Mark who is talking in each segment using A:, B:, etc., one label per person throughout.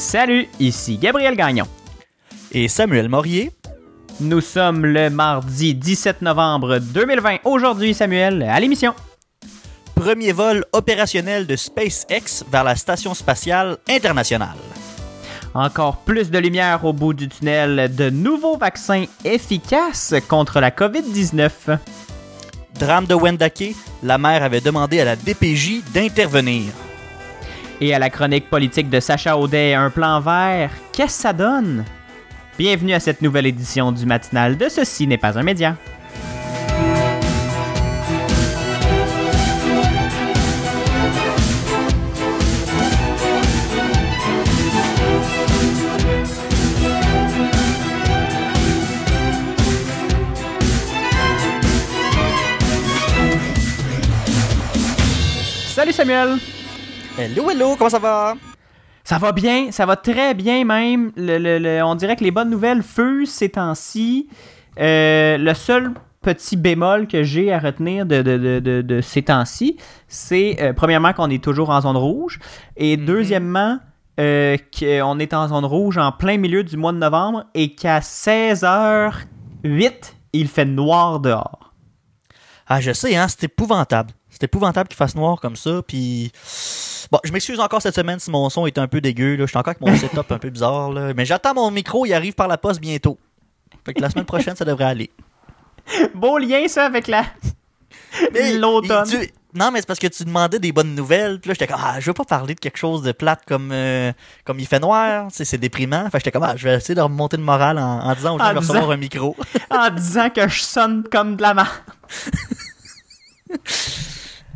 A: Salut, ici Gabriel Gagnon.
B: Et Samuel Morier.
A: Nous sommes le mardi 17 novembre 2020. Aujourd'hui, Samuel, à l'émission.
B: Premier vol opérationnel de SpaceX vers la Station spatiale internationale.
A: Encore plus de lumière au bout du tunnel, de nouveaux vaccins efficaces contre la COVID-19.
B: Drame de Wendake, la mère avait demandé à la DPJ d'intervenir.
A: Et à la chronique politique de Sacha Audet, un plan vert, qu'est-ce que ça donne? Bienvenue à cette nouvelle édition du matinal de Ceci n'est pas un média. Salut Samuel!
B: Hello, hello, comment ça va?
A: Ça va bien, ça va très bien même. Le, le- le- on dirait que les bonnes nouvelles fusent ces temps-ci. Euh, le seul petit bémol que j'ai à retenir de, de- de- de- de ces temps-ci, c'est euh, premièrement qu'on est toujours en zone rouge et deuxièmement euh, qu'on est en zone rouge en plein milieu du mois de novembre et qu'à 16h08, il fait noir dehors.
B: Ah, je sais, hein, c'est épouvantable. C'est épouvantable qu'il fasse noir comme ça, puis... Bon, je m'excuse encore cette semaine si mon son est un peu dégueu, là. Je suis encore avec mon setup un peu bizarre, là. Mais j'attends mon micro, il arrive par la poste bientôt. Fait que la semaine prochaine, ça devrait aller.
A: Beau lien ça avec la l'automne.
B: tu- Non, mais c'est parce que tu demandais des bonnes nouvelles. Puis là, j'étais comme, ah, je veux pas parler de quelque chose de plate comme, euh, comme il fait noir. C'est déprimant. Fait que j'étais comme, ah, je vais essayer de remonter le moral en, en disant que je vais recevoir un micro.
A: en disant que je sonne comme de la merde.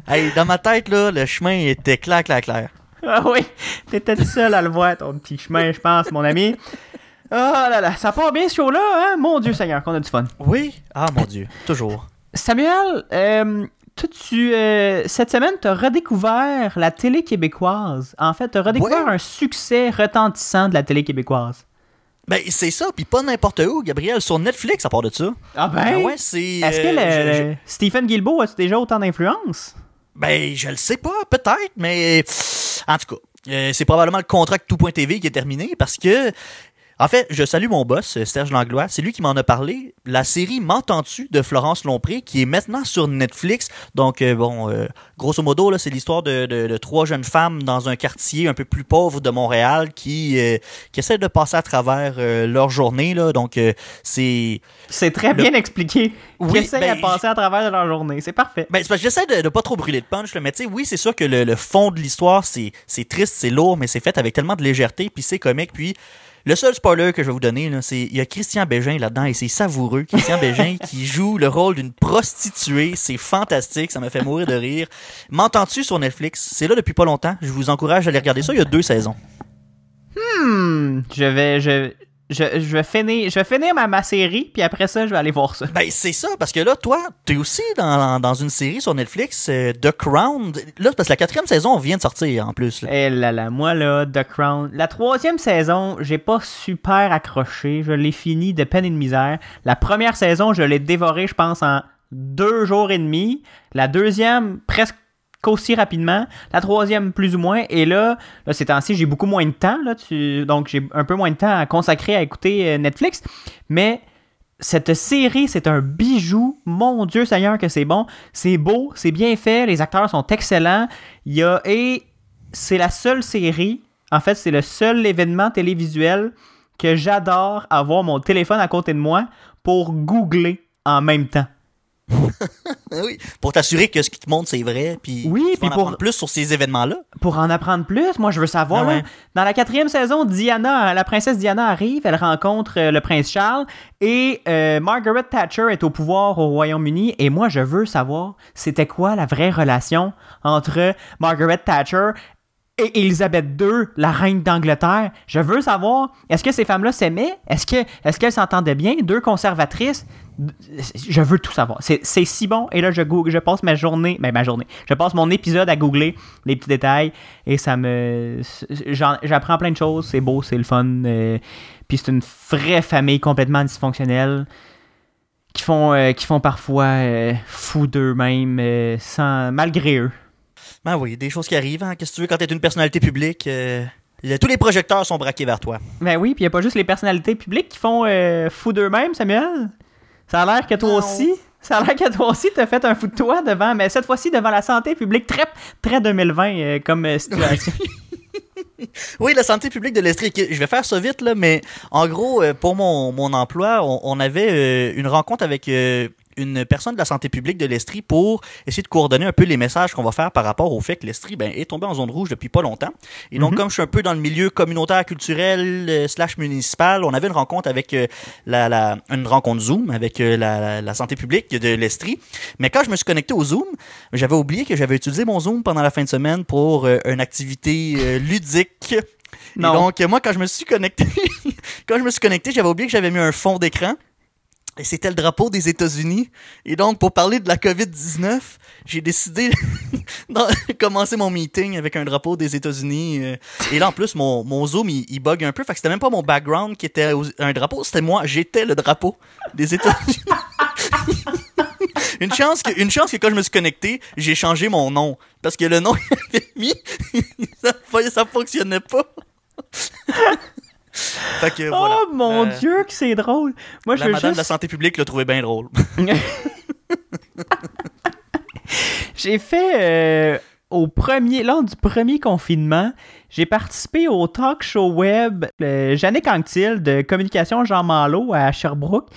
B: Hey, dans ma tête, là, le chemin était clair, clair, clair.
A: Ah oui, t'étais le seul à le voir, ton petit chemin, je pense, mon ami. Oh là là, ça part bien ce show-là, hein? Mon Dieu Seigneur, qu'on a du fun.
B: Oui? Ah, mon Dieu. Toujours.
A: Samuel, euh, toi, tu, euh, cette semaine, t'as redécouvert la télé québécoise. En fait, t'as redécouvert
B: Ouais.
A: un succès retentissant de la télé québécoise.
B: Ben, c'est ça. Puis pas n'importe où, Gabriel. Sur Netflix, à part de ça.
A: Ah ben?
B: Ah ouais, c'est...
A: Est-ce que
B: euh,
A: le,
B: je- je-
A: le- Stephen Guilbeault a déjà autant d'influence?
B: Ben, je le sais pas, peut-être, mais en tout cas, euh, c'est probablement le contrat avec tout.tv qui est terminé parce que, en fait, je salue mon boss, euh, Serge Langlois. C'est lui qui m'en a parlé. La série M'entends-tu de Florence Lompré, qui est maintenant sur Netflix. Donc, euh, bon, euh, grosso modo, là, c'est l'histoire de, de- de trois jeunes femmes dans un quartier un peu plus pauvre de Montréal qui, euh, qui essaient de passer à travers leur journée. Là. Donc, c'est
A: C'est très
B: Le-
A: bien expliqué.
B: Oui,
A: Qui essayent
B: ben,
A: à passer à travers de leur journée. C'est parfait.
B: Ben, c'est parce que j'essaie de, de pas trop brûler de punch, là, mais tu sais, oui, c'est sûr que le, le fond de l'histoire, c'est, c'est triste, c'est lourd, mais c'est fait avec tellement de légèreté, puis c'est comique, puis le seul spoiler que je vais vous donner, là, c'est il y a Christian Bégin là-dedans, et c'est savoureux. Christian Bégin qui joue le rôle d'une prostituée, c'est fantastique, ça me fait mourir de rire. M'entends-tu sur Netflix? C'est là depuis pas longtemps, je vous encourage à aller regarder ça, il y a deux saisons.
A: Hmm, je vais, je, je, je vais finir, je vais finir ma, ma série, puis après ça, je vais aller voir ça.
B: Ben, c'est ça, parce que là, toi, t'es aussi dans, dans une série sur Netflix, euh, The Crown. Là, parce que la quatrième saison vient de sortir, en plus. là.
A: Eh là là, moi là, The Crown. La troisième saison, j'ai pas super accroché. Je l'ai fini de peine et de misère. La première saison, je l'ai dévoré, je pense, en deux jours et demi. La deuxième, presque aussi rapidement. La troisième, plus ou moins. Et là, là ces temps-ci, j'ai beaucoup moins de temps. Là, tu- Donc, j'ai un peu moins de temps à consacrer à écouter euh, Netflix. Mais cette série, c'est un bijou. Mon Dieu Seigneur que c'est bon. C'est beau, c'est bien fait. Les acteurs sont excellents. Il y a... Et c'est la seule série, en fait, c'est le seul événement télévisuel que j'adore avoir mon téléphone à côté de moi pour googler en même temps.
B: Oui, pour t'assurer que ce qui te montre c'est vrai, puis
A: Oui, puis
B: en
A: pour-
B: apprendre plus sur ces événements-là.
A: Pour en apprendre plus, moi je veux savoir.
B: Ah ouais.
A: là, dans la quatrième saison, Diana, la princesse Diana arrive, elle rencontre euh, le prince Charles et euh, Margaret Thatcher est au pouvoir au Royaume-Uni. Et moi je veux savoir c'était quoi la vraie relation entre Margaret Thatcher et Elisabeth II, la reine d'Angleterre? Je veux savoir, est-ce que ces femmes-là s'aimaient? Est-ce que est-ce qu'elles s'entendaient bien? Deux conservatrices? Je veux tout savoir. C'est si bon. Et là, je, google, je passe ma journée, ben ma journée, je passe mon épisode à googler les petits détails et ça me... J'apprends plein de choses. C'est beau, c'est le fun. euh, puis c'est une vraie famille complètement dysfonctionnelle qui font, euh, qui font parfois euh, fou d'eux-mêmes euh, sans, malgré eux.
B: Ben oui, des choses qui arrivent. Hein. Qu'est-ce que tu veux quand t'es une personnalité publique? euh, tous les projecteurs sont braqués vers toi.
A: Ben oui, puis il n'y a pas juste les personnalités publiques qui font euh, fou d'eux-mêmes, Samuel? Ça a l'air que toi
B: Non.
A: aussi, ça a l'air que toi aussi t'as fait un fou de toi devant, mais cette fois-ci devant la santé publique, très, très 2020 euh, comme euh, situation.
B: Oui, la santé publique de l'Estrie. Je vais faire ça vite, là, mais en gros, euh, pour mon, mon emploi, on, on avait une rencontre avec euh, une personne de la santé publique de l'Estrie pour essayer de coordonner un peu les messages qu'on va faire par rapport au fait que l'Estrie ben, est tombé en zone rouge depuis pas longtemps. Et donc,
A: Mhm.
B: comme je suis un peu dans le milieu communautaire, culturel, euh, slash municipal, on avait une rencontre avec euh, la, la, une rencontre Zoom avec euh, la, la, santé publique de l'Estrie. Mais quand je me suis connecté au Zoom, j'avais oublié que j'avais utilisé mon Zoom pendant la fin de semaine pour une activité ludique.
A: Non.
B: Donc, moi, quand je me suis connecté, quand je me suis connecté, j'avais oublié que j'avais mis un fond d'écran. Et c'était le drapeau des États-Unis. Et donc, pour parler de la COVID-19, j'ai décidé de commencer mon meeting avec un drapeau des États-Unis. euh. Et là, en plus, mon, mon Zoom, il, bug un peu. Fait que c'était même pas mon background qui était un drapeau, c'était moi. J'étais le drapeau des États-Unis. une, chance que, une chance que quand je me suis connecté, j'ai changé mon nom. Parce que le nom qu'il avait mis, ça, ça fonctionnait pas. Fait que voilà.
A: Oh mon
B: La-
A: dieu, que c'est drôle. Moi, je
B: La madame de la
A: juste...
B: santé publique l'a trouvé bien drôle.
A: J'ai fait euh, au premier, lors du premier confinement, j'ai participé au talk show web euh, Jannick Anctil de Communication Jean Malo à Sherbrooke.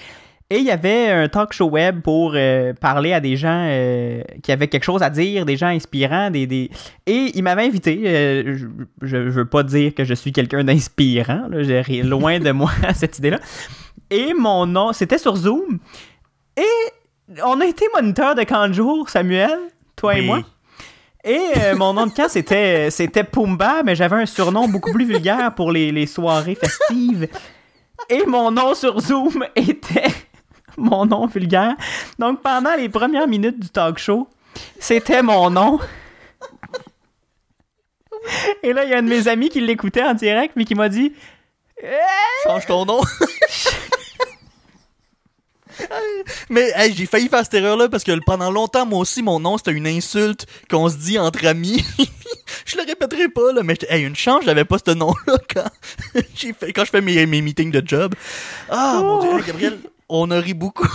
A: Et il y avait un talk show web pour euh, parler à des gens euh, qui avaient quelque chose à dire, des gens inspirants, des, des... et il m'avait invité. euh, je, je veux pas dire que je suis quelqu'un d'inspirant, j'ai loin de moi cette idée-là. Et mon nom, c'était sur Zoom. Et on a été moniteur de camp de jour, Samuel, toi et moi. Et mon nom de camp, c'était, c'était Pumba, mais j'avais un surnom beaucoup plus vulgaire pour les, les soirées festives. Et mon nom sur Zoom était mon nom vulgaire. Donc pendant les premières minutes du talk show, c'était mon nom. Et là, il y a un de mes amis qui l'écoutait en direct, mais qui m'a dit
B: Change ton nom. Mais hey, j'ai failli faire cette erreur-là parce que pendant longtemps, moi aussi, mon nom, c'était une insulte qu'on se dit entre amis. je le répéterai pas, là, mais hey, une chance, j'avais pas ce nom-là quand, quand je fais mes, mes meetings de job. Ah, mon dieu, hey, Gabriel, on a ri beaucoup.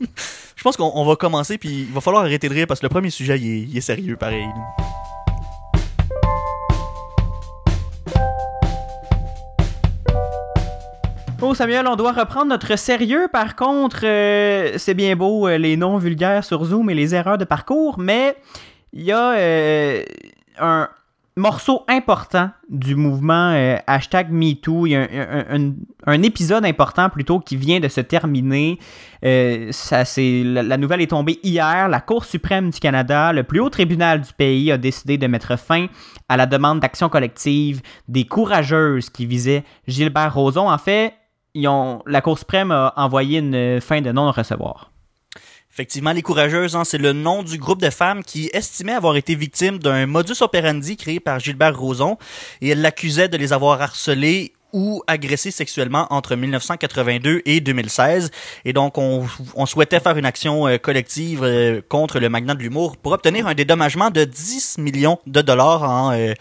B: je pense qu'on on va commencer, puis il va falloir arrêter de rire parce que le premier sujet, il est, sérieux, pareil.
A: Oh Samuel, on doit reprendre notre sérieux. Par contre, euh, c'est bien beau euh, les noms vulgaires sur Zoom et les erreurs de parcours, mais il y a euh, un morceau important du mouvement euh, hashtag MeToo. Il y a un, épisode important plutôt qui vient de se terminer. Euh, la nouvelle est tombée hier. La Cour suprême du Canada, le plus haut tribunal du pays, a décidé de mettre fin à la demande d'action collective des courageuses qui visaient Gilbert Rozon. En fait, ils ont, la Cour suprême a envoyé une fin de non-recevoir.
B: Effectivement, les courageuses, hein, c'est le nom du groupe de femmes qui estimait avoir été victimes d'un modus operandi créé par Gilbert Rozon et elles l'accusaient de les avoir harcelées ou agressées sexuellement entre 1982 et 2016. Et donc, on, on souhaitait faire une action euh, collective euh, contre le magnat de l'humour pour obtenir un dédommagement de 10 millions de dollars. En, euh,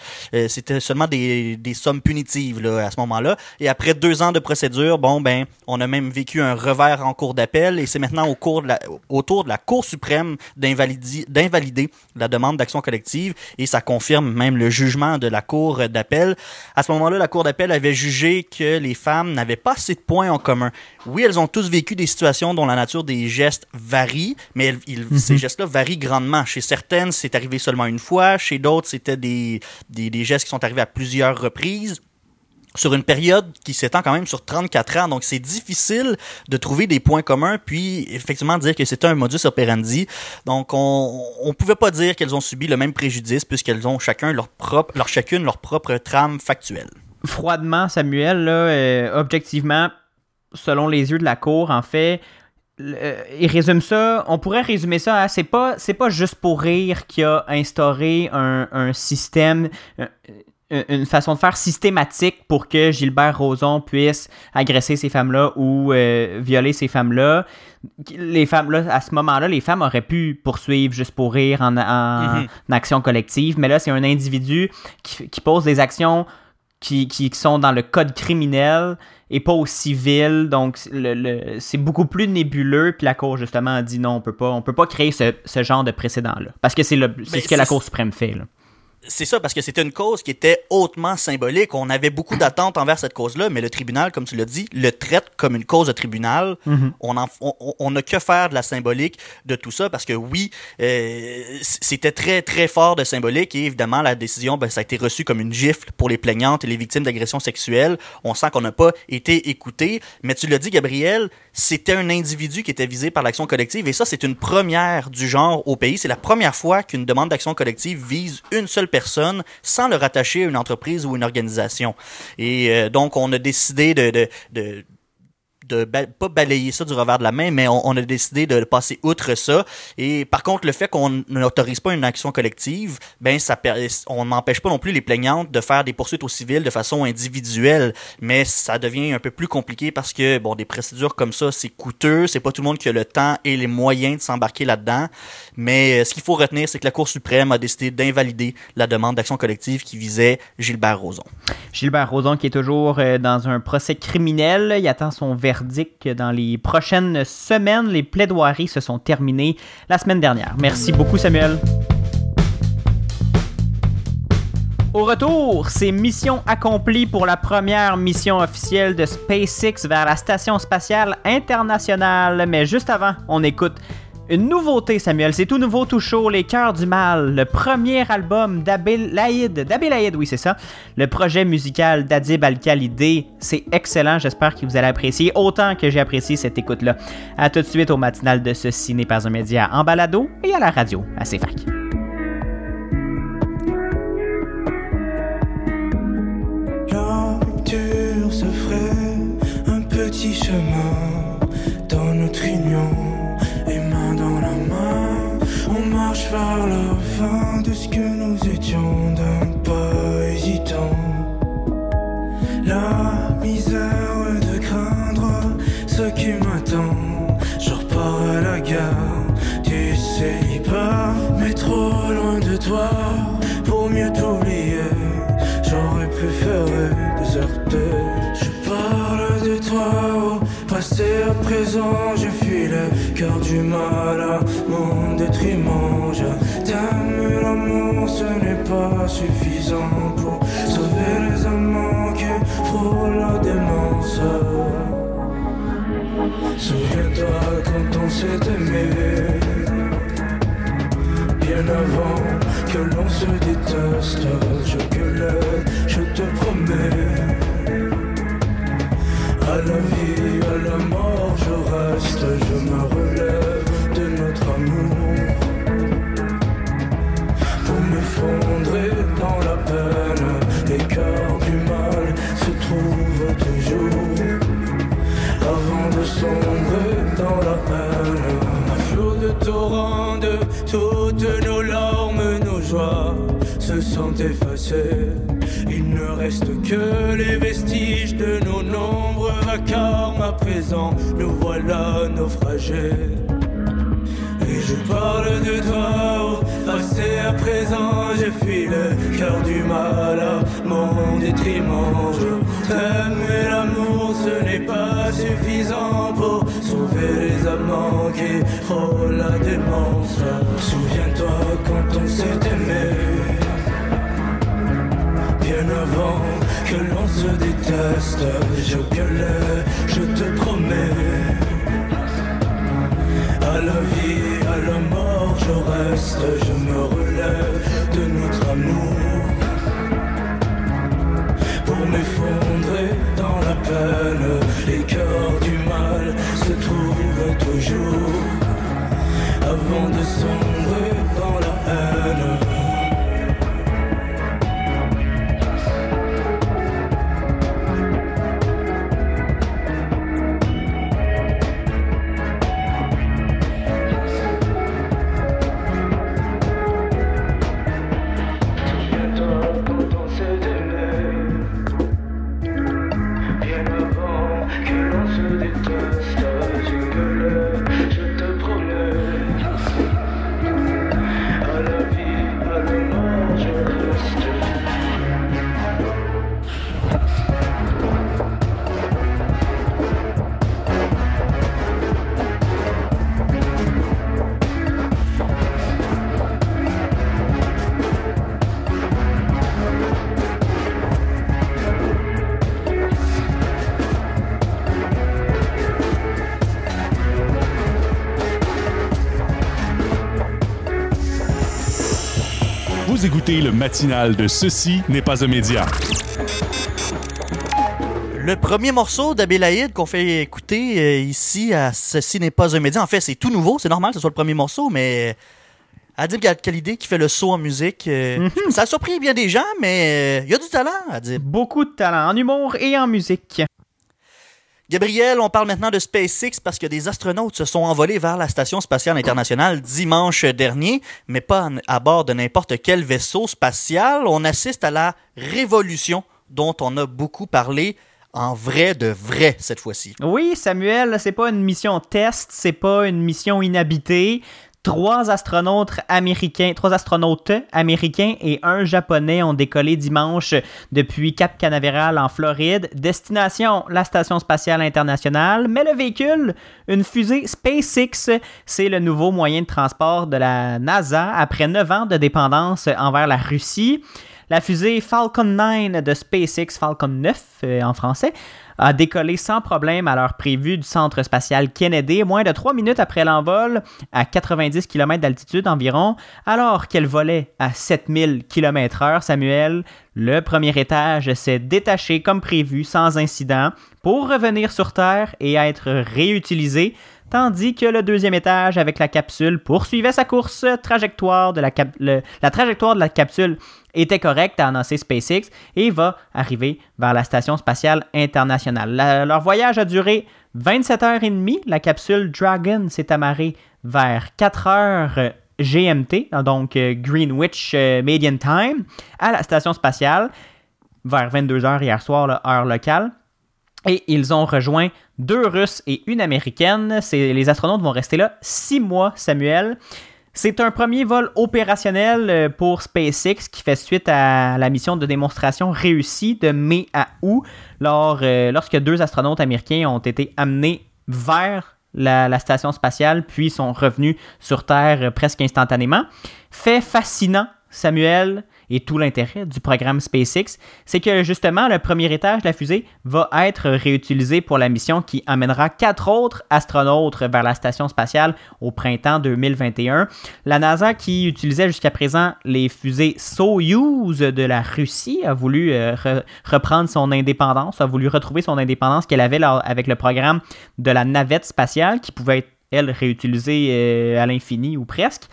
B: C'était seulement des, des sommes punitives là, à ce moment-là. Et après deux ans de procédure, bon, ben, on a même vécu un revers en cours d'appel et c'est maintenant au, cours de la, au tour de la Cour suprême d'invalider la demande d'action collective et ça confirme même le jugement de la Cour d'appel. À ce moment-là, la Cour d'appel avait jugé que les femmes n'avaient pas assez de points en commun. Oui, elles ont tous vécu des situations dont la nature des gestes varie, mais elles- ils- ces gestes-là varient grandement. Chez certaines, c'est arrivé seulement une fois, chez d'autres, c'était des, des, des gestes qui sont arrivés à plusieurs reprises sur une période qui s'étend quand même sur 34 ans. Donc, c'est difficile de trouver des points communs, puis effectivement dire que c'était un modus operandi. Donc, on on pouvait pas dire qu'elles ont subi le même préjudice puisqu'elles ont chacun leur propre, leur chacune leur propre trame factuelle.
A: Froidement, Samuel, là, euh, objectivement, selon les yeux de la Cour, en fait, euh, il résume ça, on pourrait résumer ça à c'est pas, c'est pas juste pour rire qu'il a instauré un, un système, euh, une façon de faire systématique pour que Gilbert Rozon puisse agresser ces femmes-là ou euh, violer ces femmes-là. Les femmes là, à ce moment-là, les femmes auraient pu poursuivre juste pour rire en, en-
B: Mhm.
A: en action collective, mais là, c'est un individu qui, qui pose des actions qui, qui sont dans le code criminel et pas au civil. Donc, le, le- c'est beaucoup plus nébuleux. Puis la Cour, justement, a dit non, on peut pas, on peut pas créer ce, ce genre de précédent-là. Parce que c'est, le, c'est
B: Ben,
A: ce que la Cour suprême fait. Là.
B: C'est ça, parce que c'était une cause qui était hautement symbolique. On avait beaucoup d'attentes envers cette cause-là, mais le tribunal, comme tu l'as dit, le traite comme une cause de tribunal. On en- on- on n'a que faire de la symbolique de tout ça, parce que oui, euh, c'était très, très fort de symbolique, et évidemment, la décision, ben, ça a été reçu comme une gifle pour les plaignantes et les victimes d'agressions sexuelles. On sent qu'on n'a pas été écouté, mais tu l'as dit, Gabriel, c'était un individu qui était visé par l'action collective, et ça, c'est une première du genre au pays. C'est la première fois qu'une demande d'action collective vise une seule personne sans le rattacher à une entreprise ou une organisation. Et euh, donc, on a décidé de de ba- pas balayer ça du revers de la main, mais on, on a décidé de passer outre ça. Et par contre, le fait qu'on n'autorise pas une action collective, ben ça on n'empêche pas non plus les plaignantes de faire des poursuites au civil de façon individuelle, mais ça devient un peu plus compliqué parce que bon, des procédures comme ça, c'est coûteux, c'est pas tout le monde qui a le temps et les moyens de s'embarquer là-dedans. Mais euh, ce qu'il faut retenir, c'est que la Cour suprême a décidé d'invalider la demande d'action collective qui visait Gilbert Rozon.
A: Gilbert Rozon qui est toujours euh, dans un procès criminel. Il attend son verdict dans les prochaines semaines. Les plaidoiries se sont terminées la semaine dernière. Merci beaucoup, Samuel. Au retour, c'est mission accomplie pour la première mission officielle de SpaceX vers la Station spatiale internationale. Mais juste avant, on écoute une nouveauté, Samuel. C'est tout nouveau, tout chaud, Les Cœurs du Mal, le premier album d'Abil Laïd. Laïd, oui, c'est ça. Le projet musical d'Adib Al-Khalidé. C'est excellent. J'espère que vous allez apprécier autant que j'ai apprécié cette écoute-là. À tout de suite au matinal de Ceci n'est pas un média en balado et à la radio à CFAC.
C: Vers la fin de ce que nous étions d'un pas hésitant. La misère de craindre ce qui m'attend. Je repars à la gare du célibat, mais trop loin de toi passé, à présent. Je fuis le cœur du mal à mon détriment. Je l'amour, ce n'est pas suffisant pour sauver les amants qui frôlent la démence. Souviens-toi quand on s'est aimé Bien avant que l'on se déteste Je je te promets À la vie, à la mort, je reste Je me relève de notre amour Pour m'effondrer dans la peine Les cœurs du mal se trouvent toujours avant de sombrer dans la haine. Un flot de torrents de toutes nos larmes, nos joies se sont effacées. Il ne reste que les vestiges de nos nombreux vacarmes. À présent, nous voilà naufragés. Et je parle de toi au passé à présent Je fuis le cœur du mal à mon détriment Je t'aime l'amour ce n'est pas suffisant Pour sauver les amants qui frôlent la démence Souviens-toi quand on s'est aimé Bien avant que l'on se déteste Je gueulais, je te promets à la vie, à la mort, je reste, je me relève de notre amour. Pour m'effondrer dans la peine, les cœurs du mal se trouvent toujours. Avant de sombrer dans la haine.
D: Écoutez le matinal de Ceci n'est pas un média.
B: Le premier morceau d'Abélaïd qu'on fait écouter euh, ici à Ceci n'est pas un média, en fait, c'est tout nouveau, c'est normal que ce soit le premier morceau, mais Adib Khalidé qui fait le saut en musique, euh, ça a surpris bien des gens, mais euh, il y a du talent, Adib.
A: Beaucoup de talent en humour et en musique.
B: Gabriel, on parle maintenant de SpaceX parce que des astronautes se sont envolés vers la Station spatiale internationale dimanche dernier, mais pas à bord de n'importe quel vaisseau spatial. On assiste à la révolution dont on a beaucoup parlé en vrai de vrai cette fois-ci.
A: Oui, Samuel, c'est pas une mission test, c'est pas une mission inhabitée. Trois astronautes américains, trois astronautes américains et un japonais ont décollé dimanche depuis Cap Canaveral en Floride. Destination, la Station spatiale internationale. Mais le véhicule, une fusée SpaceX, c'est le nouveau moyen de transport de la NASA après neuf ans de dépendance envers la Russie. La fusée Falcon 9 de SpaceX, Falcon 9 euh, en français, a décollé sans problème à l'heure prévue du centre spatial Kennedy, moins de 3 minutes après l'envol, à 90 km d'altitude environ, alors qu'elle volait à 7000 km/h. Samuel, le premier étage s'est détaché comme prévu sans incident pour revenir sur Terre et être réutilisé tandis que le deuxième étage avec la capsule poursuivait sa course. Trajectoire de la trajectoire de la capsule était correcte, a annoncé SpaceX, et va arriver vers la Station spatiale internationale. leur voyage a duré 27 heures et demie. La capsule Dragon s'est amarrée vers 4 heures GMT, donc euh, Greenwich euh, Median Time, à la station spatiale vers 22 heures hier soir, heure locale. Et ils ont rejoint deux Russes et une Américaine. Les astronautes vont rester là six mois, Samuel. C'est un premier vol opérationnel euh, pour SpaceX qui fait suite à la mission de démonstration réussie de mai à août, lorsque deux astronautes américains ont été amenés vers la, la, station spatiale, puis sont revenus sur Terre euh, presque instantanément. Fait fascinant, Samuel, et tout l'intérêt du programme SpaceX, c'est que justement le premier étage de la fusée va être réutilisé pour la mission qui amènera quatre autres astronautes vers la station spatiale au printemps 2021. La NASA qui utilisait jusqu'à présent les fusées Soyuz de la Russie a voulu euh, reprendre son indépendance, a voulu retrouver son indépendance qu'elle avait avec le programme de la navette spatiale qui pouvait être elle réutilisée euh, à l'infini ou presque.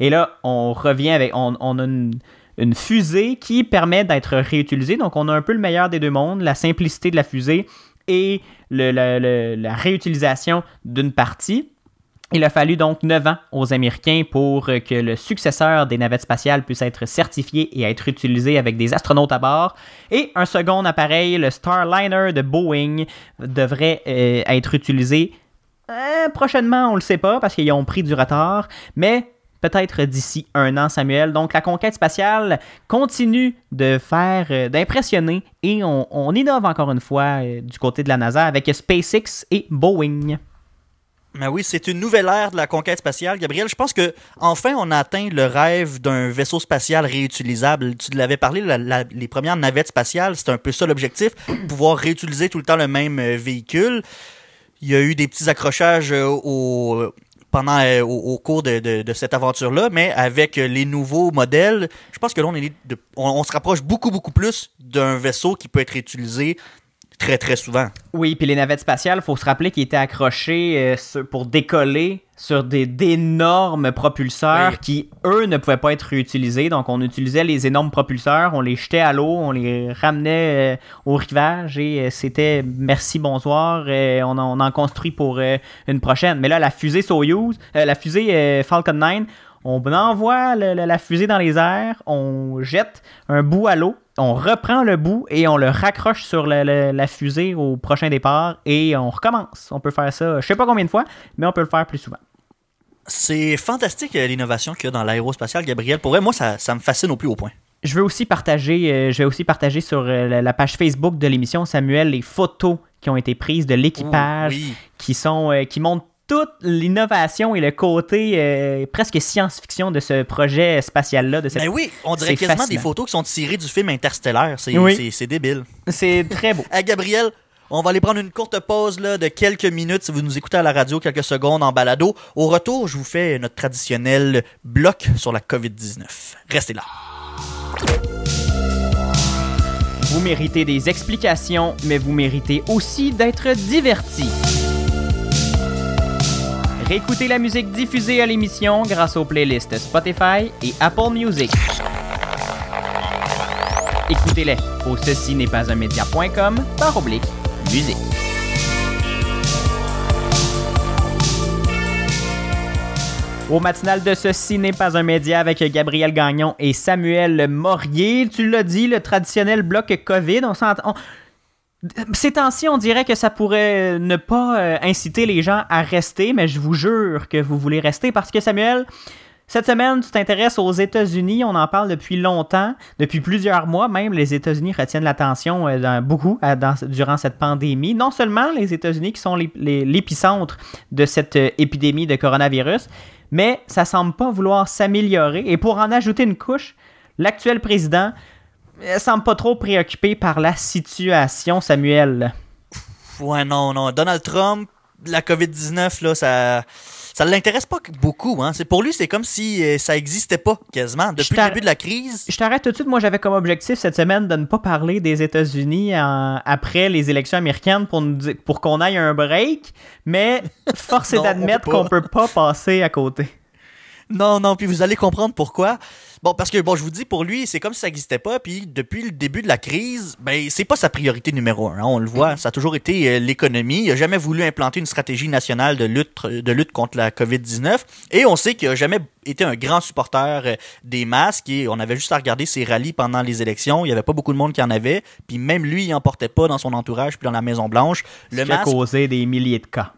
A: Et là, on revient avec, on, on a une, une fusée qui permet d'être réutilisée. Donc, on a un peu le meilleur des deux mondes, la simplicité de la fusée et la réutilisation d'une partie. Il a fallu donc 9 ans aux Américains pour que le successeur des navettes spatiales puisse être certifié et être utilisé avec des astronautes à bord. Et un second appareil, le Starliner de Boeing, devrait euh, être utilisé euh, prochainement, on ne le sait pas parce qu'ils ont pris du retard, mais peut-être d'ici un an, Samuel. Donc la conquête spatiale continue de faire, euh, d'impressionner et on, innove encore une fois euh, du côté de la NASA avec SpaceX et Boeing.
B: Mais oui, c'est une nouvelle ère de la conquête spatiale, Gabriel. Je pense que enfin on a atteint le rêve d'un vaisseau spatial réutilisable. Tu l'avais parlé, les premières navettes spatiales, c'était un peu ça l'objectif, pouvoir réutiliser tout le temps le même euh, véhicule. Il y a eu des petits accrochages au, pendant euh, au, cours de, cette aventure-là, mais avec euh, les nouveaux modèles, je pense que là, on, est on, se rapproche beaucoup, beaucoup plus d'un vaisseau qui peut être utilisé très, très souvent.
A: Oui, puis les navettes spatiales, il faut se rappeler qu'ils étaient accrochés euh, pour décoller sur des d'énormes propulseurs qui, eux, ne pouvaient pas être réutilisés. Donc, on utilisait les énormes propulseurs, on les jetait à l'eau, on les ramenait euh, au rivage et euh, c'était merci, bonsoir, et on, en, on construit pour une prochaine. Mais là, la fusée Soyuz, la fusée Falcon 9, on envoie la fusée dans les airs, on jette un bout à l'eau, on reprend le bout et on le raccroche sur la, fusée au prochain départ et on recommence. On peut faire ça, je sais pas combien de fois, mais on peut le faire plus souvent.
B: C'est fantastique euh, l'innovation qu'il y a dans l'aérospatial, Gabriel. Pour vrai, moi, ça, me fascine au plus haut point.
A: Je veux aussi partager, euh, je vais aussi partager sur euh, la page Facebook de l'émission Samuel les photos qui ont été prises de l'équipage, qui sont, qui montrent toute l'innovation et le côté euh, presque science-fiction de ce projet spatial-là. De
B: Mais ben oui, on dirait quasiment des photos qui sont tirées du film Interstellaire. C'est débile.
A: C'est très beau.
B: à Gabriel, on va aller prendre une courte pause là, de quelques minutes si vous nous écoutez à la radio, quelques secondes en balado. Au retour, je vous fais notre traditionnel bloc sur la COVID-19. Restez là.
A: Vous méritez des explications, mais vous méritez aussi d'être divertis. Réécoutez la musique diffusée à l'émission grâce aux playlists Spotify et Apple Music. Écoutez-les au ceci n'est pas un média.com par oblique musique. Au matinal de Ceci n'est pas un média avec Gabriel Gagnon et Samuel Morier. Tu l'as dit, le traditionnel bloc COVID. On s'entend. Ces temps-ci, on dirait que ça pourrait ne pas euh, inciter les gens à rester, mais je vous jure que vous voulez rester parce que Samuel, cette semaine, tu t'intéresses aux États-Unis. On en parle depuis longtemps, depuis plusieurs mois même. Les États-Unis retiennent l'attention euh, beaucoup euh, durant cette pandémie. Non seulement les États-Unis qui sont l'épicentre de cette épidémie de coronavirus, mais ça semble pas vouloir s'améliorer. Et pour en ajouter une couche, l'actuel président ne semble pas trop préoccupé par la situation, Samuel.
B: Ouais, non, non. Donald Trump, la COVID-19, là, ça ça l'intéresse pas beaucoup. Hein. C'est pour lui, c'est comme si euh, ça existait pas quasiment depuis le début de la crise.
A: Je t'arrête tout de suite. Moi, j'avais comme objectif cette semaine de ne pas parler des États-Unis après les élections américaines pour pour qu'on aille un break. Mais force est d'admettre qu'on peut pas passer à côté.
B: Non, non, puis vous allez comprendre pourquoi. Bon, parce que, bon, je vous dis, pour lui, c'est comme si ça n'existait pas, puis depuis le début de la crise, ben, c'est pas sa priorité numéro un, hein, on le voit, ça a toujours été euh, l'économie. Il a jamais voulu implanter une stratégie nationale de lutte, de lutte contre la COVID-19, et on sait qu'il a jamais été un grand supporter euh, des masques, et on avait juste à regarder ses rallyes pendant les élections, il y avait pas beaucoup de monde qui en avait, puis même lui, il en portait pas dans son entourage, puis dans la Maison-Blanche.
A: Le masque... a causé des milliers de cas.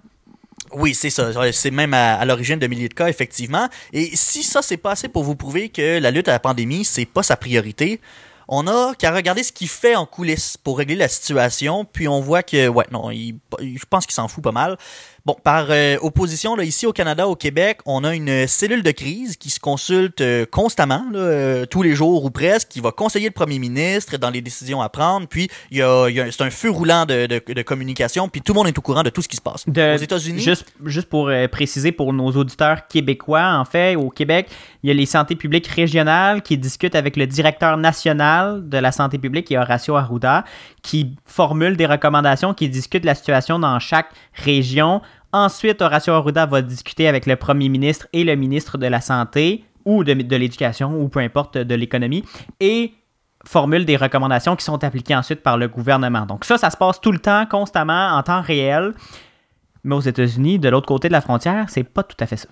B: Oui, c'est ça. C'est même à, l'origine de milliers de cas, effectivement. Et si ça, c'est pas assez pour vous prouver que la lutte à la pandémie, c'est pas sa priorité, on a qu'à regarder ce qu'il fait en coulisses pour régler la situation, puis on voit que, ouais, non, je pense qu'il s'en fout pas mal. Bon, par euh, opposition, là, ici au Canada, au Québec, on a une cellule de crise qui se consulte euh, constamment, euh, tous les jours ou presque, qui va conseiller le premier ministre dans les décisions à prendre. Puis, il y a, c'est un feu roulant de, de, communication, puis tout le monde est au courant de tout ce qui se passe. aux États-Unis.
A: Juste, juste pour préciser pour nos auditeurs québécois, en fait, au Québec, il y a les santé publiques régionales qui discutent avec le directeur national de la santé publique, qui est Horacio Arruda, qui formule des recommandations, qui discutent la situation dans chaque région Ensuite, Horacio Arruda va discuter avec le premier ministre et le ministre de la Santé ou de, l'éducation ou peu importe de l'économie et formule des recommandations qui sont appliquées ensuite par le gouvernement. Donc ça, ça se passe tout le temps, constamment, en temps réel. Mais aux États-Unis, de l'autre côté de la frontière, c'est pas tout à fait ça.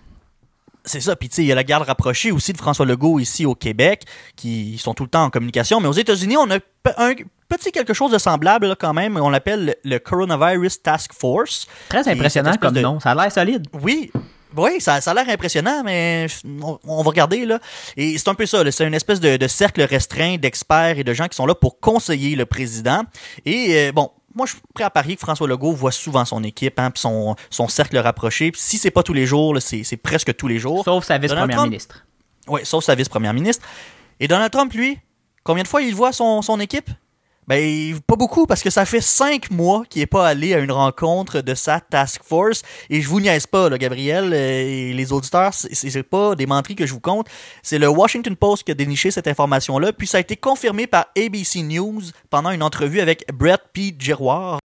B: C'est ça, puis tu sais, il y a la garde rapprochée aussi de François Legault ici au Québec, qui sont tout le temps en communication, mais aux États-Unis, on a un petit quelque chose de semblable quand même, on l'appelle le Coronavirus Task Force.
A: Très impressionnant comme nom, ça a l'air solide.
B: Oui, oui, ça, ça a l'air impressionnant, mais on, va regarder là. Et c'est un peu ça, c'est une espèce de, cercle restreint d'experts et de gens qui sont là pour conseiller le président. Et euh, bon, moi, je suis prêt à parier que François Legault voit souvent son équipe, hein, son, son cercle rapproché. Pis si c'est pas tous les jours, c'est presque tous les jours.
A: Sauf sa vice-première ministre.
B: Oui, sauf sa vice-première ministre. Et Donald Trump, lui, combien de fois il voit son, son équipe? Ben, pas beaucoup, parce que ça fait cinq mois qu'il est pas allé à une rencontre de sa task force. Et je vous niaise pas, là, Gabriel euh, et les auditeurs, c'est pas des menteries que je vous compte. C'est le Washington Post qui a déniché cette information-là, puis ça a été confirmé par ABC News pendant une entrevue avec Brett P. Giroir,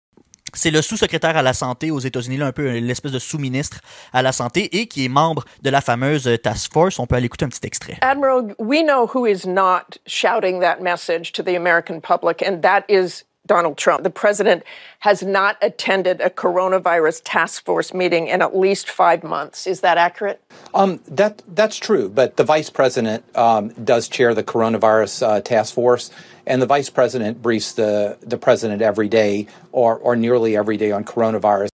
B: c'est le sous-secrétaire à la santé aux États-Unis, un peu l'espèce de sous-ministre à la santé et qui est membre de la fameuse task force. On peut aller écouter un petit extrait.
E: Admiral, we know who is not shouting that message to the American public, and that is Donald Trump. The president has not attended a coronavirus task force meeting in at least five months. Is that accurate?
F: Um, that that's true, but the vice president um, does chair the coronavirus uh, task force. and the vice president briefs the, the president every day or, or nearly every day on coronavirus.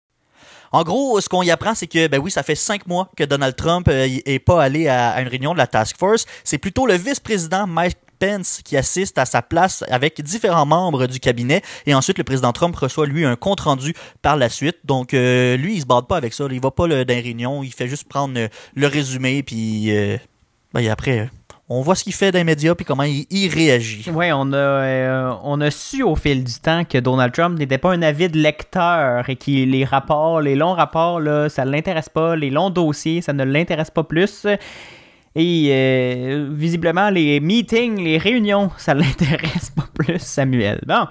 B: En gros, ce qu'on y apprend, c'est que, ben oui, ça fait cinq mois que Donald Trump n'est euh, pas allé à, une réunion de la task force. C'est plutôt le vice-président Mike Pence qui assiste à sa place avec différents membres du cabinet et ensuite le président Trump reçoit lui un compte rendu par la suite. Donc euh, lui il se bat pas avec ça, il va pas dans une réunion, il fait juste prendre le, résumé puis euh, ben, après on voit ce qu'il fait dans les médias puis comment il, réagit.
A: Oui, on a, euh, on a su au fil du temps que Donald Trump n'était pas un avide lecteur et que les rapports, les longs rapports, là, ça ne l'intéresse pas. Les longs dossiers, ça ne l'intéresse pas plus. Et euh, visiblement, les meetings, les réunions, ça l'intéresse pas plus, Samuel. Bon.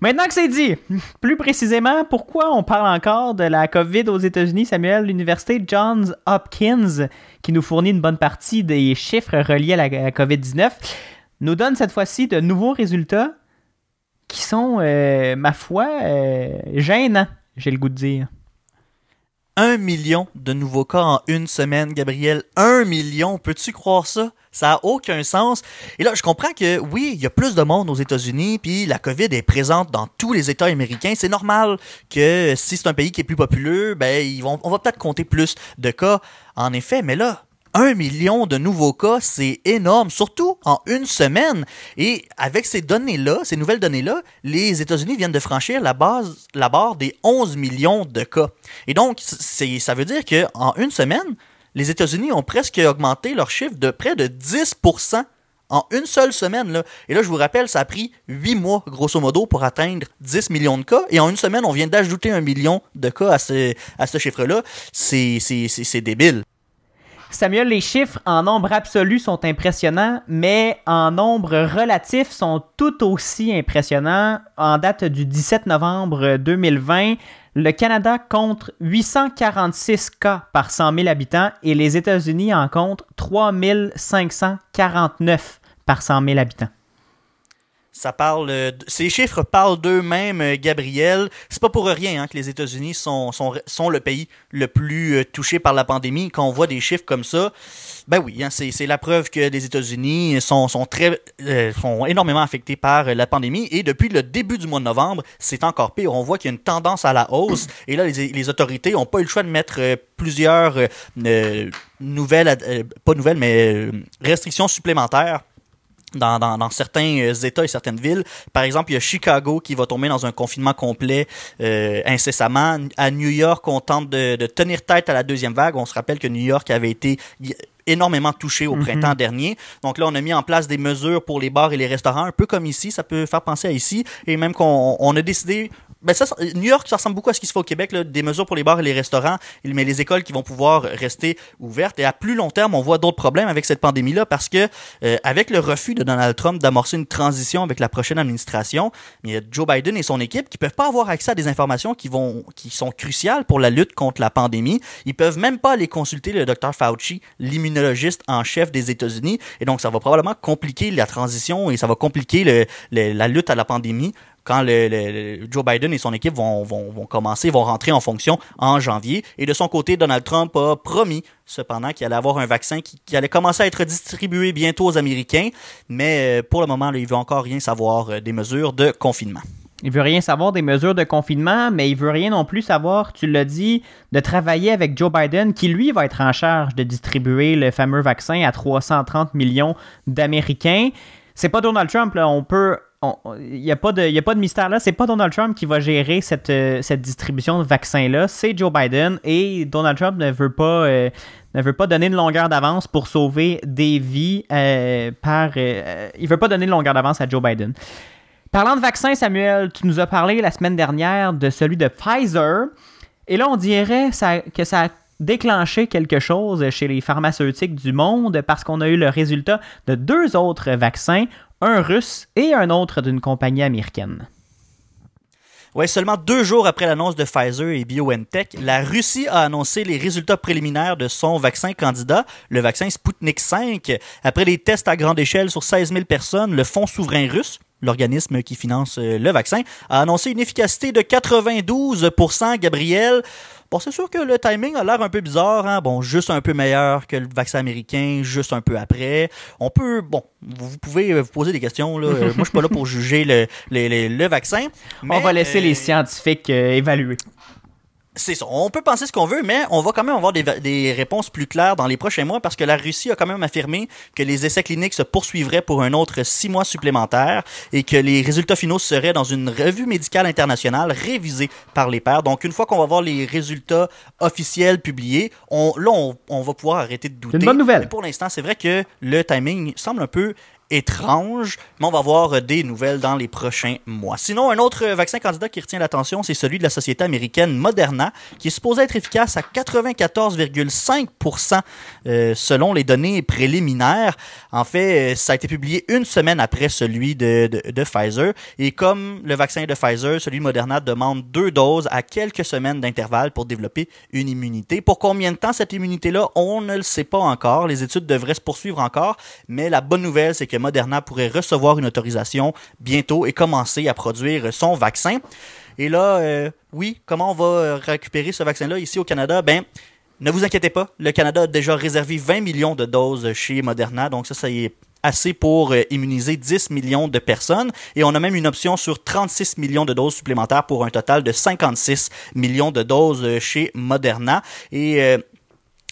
A: Maintenant que c'est dit, plus précisément, pourquoi on parle encore de la COVID aux États-Unis, Samuel? L'Université Johns Hopkins, qui nous fournit une bonne partie des chiffres reliés à la, à la COVID-19, nous donne cette fois-ci de nouveaux résultats qui sont, euh, ma foi, euh, gênants, j'ai le goût de dire.
B: Un million de nouveaux cas en une semaine, Gabriel. Un million, peux-tu croire ça? Ça n'a aucun sens. Et là, je comprends que oui, il y a plus de monde aux États-Unis, puis la COVID est présente dans tous les États américains. C'est normal que si c'est un pays qui est plus populeux, ben on va peut-être compter plus de cas. En effet, mais là, un million de nouveaux cas, c'est énorme, surtout en une semaine. Et avec ces données-là, ces nouvelles données-là, les États-Unis viennent de franchir la, base, la barre des 11 millions de cas. Et donc, ça veut dire qu'en une semaine, les États-Unis ont presque augmenté leur chiffre de près de 10% en une seule semaine. Là. Et là, je vous rappelle, ça a pris 8 mois, grosso modo, pour atteindre 10 millions de cas. Et en une semaine, on vient d'ajouter un million de cas à ce, à ce chiffre-là. C'est débile.
A: Samuel, les chiffres en nombre absolu sont impressionnants, mais en nombre relatif sont tout aussi impressionnants. En date du 17 novembre 2020, le Canada compte 846 cas par 100 000 habitants et les États-Unis en comptent 3549 par 100 000 habitants.
B: Ça parle, euh, ces chiffres parlent d'eux-mêmes, euh, Gabriel. C'est pas pour rien hein, que les États-Unis sont, sont, sont le pays le plus euh, touché par la pandémie. Quand on voit des chiffres comme ça, ben oui, hein, c'est la preuve que les États-Unis sont, sont très, sont énormément affectés par la pandémie. Et depuis le début du mois de novembre, c'est encore pire. On voit qu'il y a une tendance à la hausse. Et là, les, autorités n'ont pas eu le choix de mettre plusieurs nouvelles, pas nouvelles, mais restrictions supplémentaires dans, dans, dans certains euh, États et certaines villes. Par exemple, il y a Chicago qui va tomber dans un confinement complet euh, incessamment. À New York, on tente de, de tenir tête à la deuxième vague. On se rappelle que New York avait été énormément touché au printemps dernier. Donc là, on a mis en place des mesures pour les bars et les restaurants, un peu comme ici. Ça peut faire penser à ici. Et même qu'on on a décidé... Ben ça, New York, ça ressemble beaucoup à ce qui se fait au Québec, là, des mesures pour les bars et les restaurants, mais les écoles qui vont pouvoir rester ouvertes. Et à plus long terme, on voit d'autres problèmes avec cette pandémie-là parce que euh, avec le refus de Donald Trump d'amorcer une transition avec la prochaine administration, il y a Joe Biden et son équipe qui peuvent pas avoir accès à des informations qui vont qui sont cruciales pour la lutte contre la pandémie. Ils peuvent même pas aller consulter le Dr Fauci, l'immunologiste en chef des États-Unis, et donc ça va probablement compliquer la transition et ça va compliquer le- le- la lutte à la pandémie quand Joe Biden et son équipe vont, commencer, vont rentrer en fonction en janvier. Et de son côté, Donald Trump a promis cependant qu'il allait avoir un vaccin qui, allait commencer à être distribué bientôt aux Américains. Mais euh, pour le moment, il veut encore rien savoir euh, des mesures de confinement.
A: Il veut rien savoir des mesures de confinement, mais il veut rien non plus savoir, tu l'as dit, de travailler avec Joe Biden, qui lui va être en charge de distribuer le fameux vaccin à 330 millions d'Américains. C'est pas Donald Trump, là, on peut. Il n'y a, de- a pas de mystère là. C'est pas Donald Trump qui va gérer cette, euh, cette distribution de vaccins-là. C'est Joe Biden. Et Donald Trump ne veut pas, euh, ne veut pas donner une longueur d'avance pour sauver des vies euh, par. euh, il veut pas donner une longueur d'avance à Joe Biden. Parlant de vaccins, Samuel, tu nous as parlé la semaine dernière de celui de Pfizer. Et là, on dirait que ça a déclenché quelque chose chez les pharmaceutiques du monde parce qu'on a eu le résultat de deux autres vaccins, un russe et un autre d'une compagnie américaine.
B: Ouais, seulement deux jours après l'annonce de Pfizer et BioNTech, la Russie a annoncé les résultats préliminaires de son vaccin candidat, le vaccin Sputnik 5. Après des tests à grande échelle sur 16 000 personnes, le Fonds souverain russe, l'organisme qui finance euh, le vaccin, a annoncé une efficacité de 92% Gabriel. Bon, c'est sûr que le timing a l'air un peu bizarre, hein? Bon, juste un peu meilleur que le vaccin américain, juste un peu après. On peut, bon, vous pouvez euh, vous poser des questions, là. Euh, Moi, je suis pas là pour juger le, le, le- le vaccin.
A: on va laisser
B: euh,
A: les scientifiques euh, évaluer.
B: C'est ça. On peut penser ce qu'on veut, mais on va quand même avoir des, des réponses plus claires dans les prochains mois parce que la Russie a quand même affirmé que les essais cliniques se poursuivraient pour un autre six mois supplémentaires et que les résultats finaux seraient dans une revue médicale internationale révisée par les pairs. Donc, une fois qu'on va voir les résultats officiels publiés, on, là, on, on va pouvoir arrêter de douter.
A: C'est une bonne nouvelle.
B: Mais pour l'instant, c'est vrai que le timing semble un peu étrange, mais on va voir des nouvelles dans les prochains mois. Sinon, un autre vaccin candidat qui retient l'attention, c'est celui de la société américaine Moderna, qui est supposé être efficace à 94,5% euh, selon les données préliminaires. En fait, ça a été publié une semaine après celui de, de, de Pfizer. Et comme le vaccin de Pfizer, celui de Moderna demande deux doses à quelques semaines d'intervalle pour développer une immunité. Pour combien de temps cette immunité-là, on ne le sait pas encore. Les études devraient se poursuivre encore, mais la bonne nouvelle, c'est que Moderna pourrait recevoir une autorisation bientôt et commencer à produire son vaccin. Et là, euh, oui, comment on va récupérer ce vaccin-là ici au Canada? Ben, ne vous inquiétez pas, le Canada a déjà réservé 20 millions de doses chez Moderna, donc ça, ça y est assez pour euh, immuniser 10 millions de personnes. Et on a même une option sur 36 millions de doses supplémentaires pour un total de 56 millions de doses euh, chez Moderna.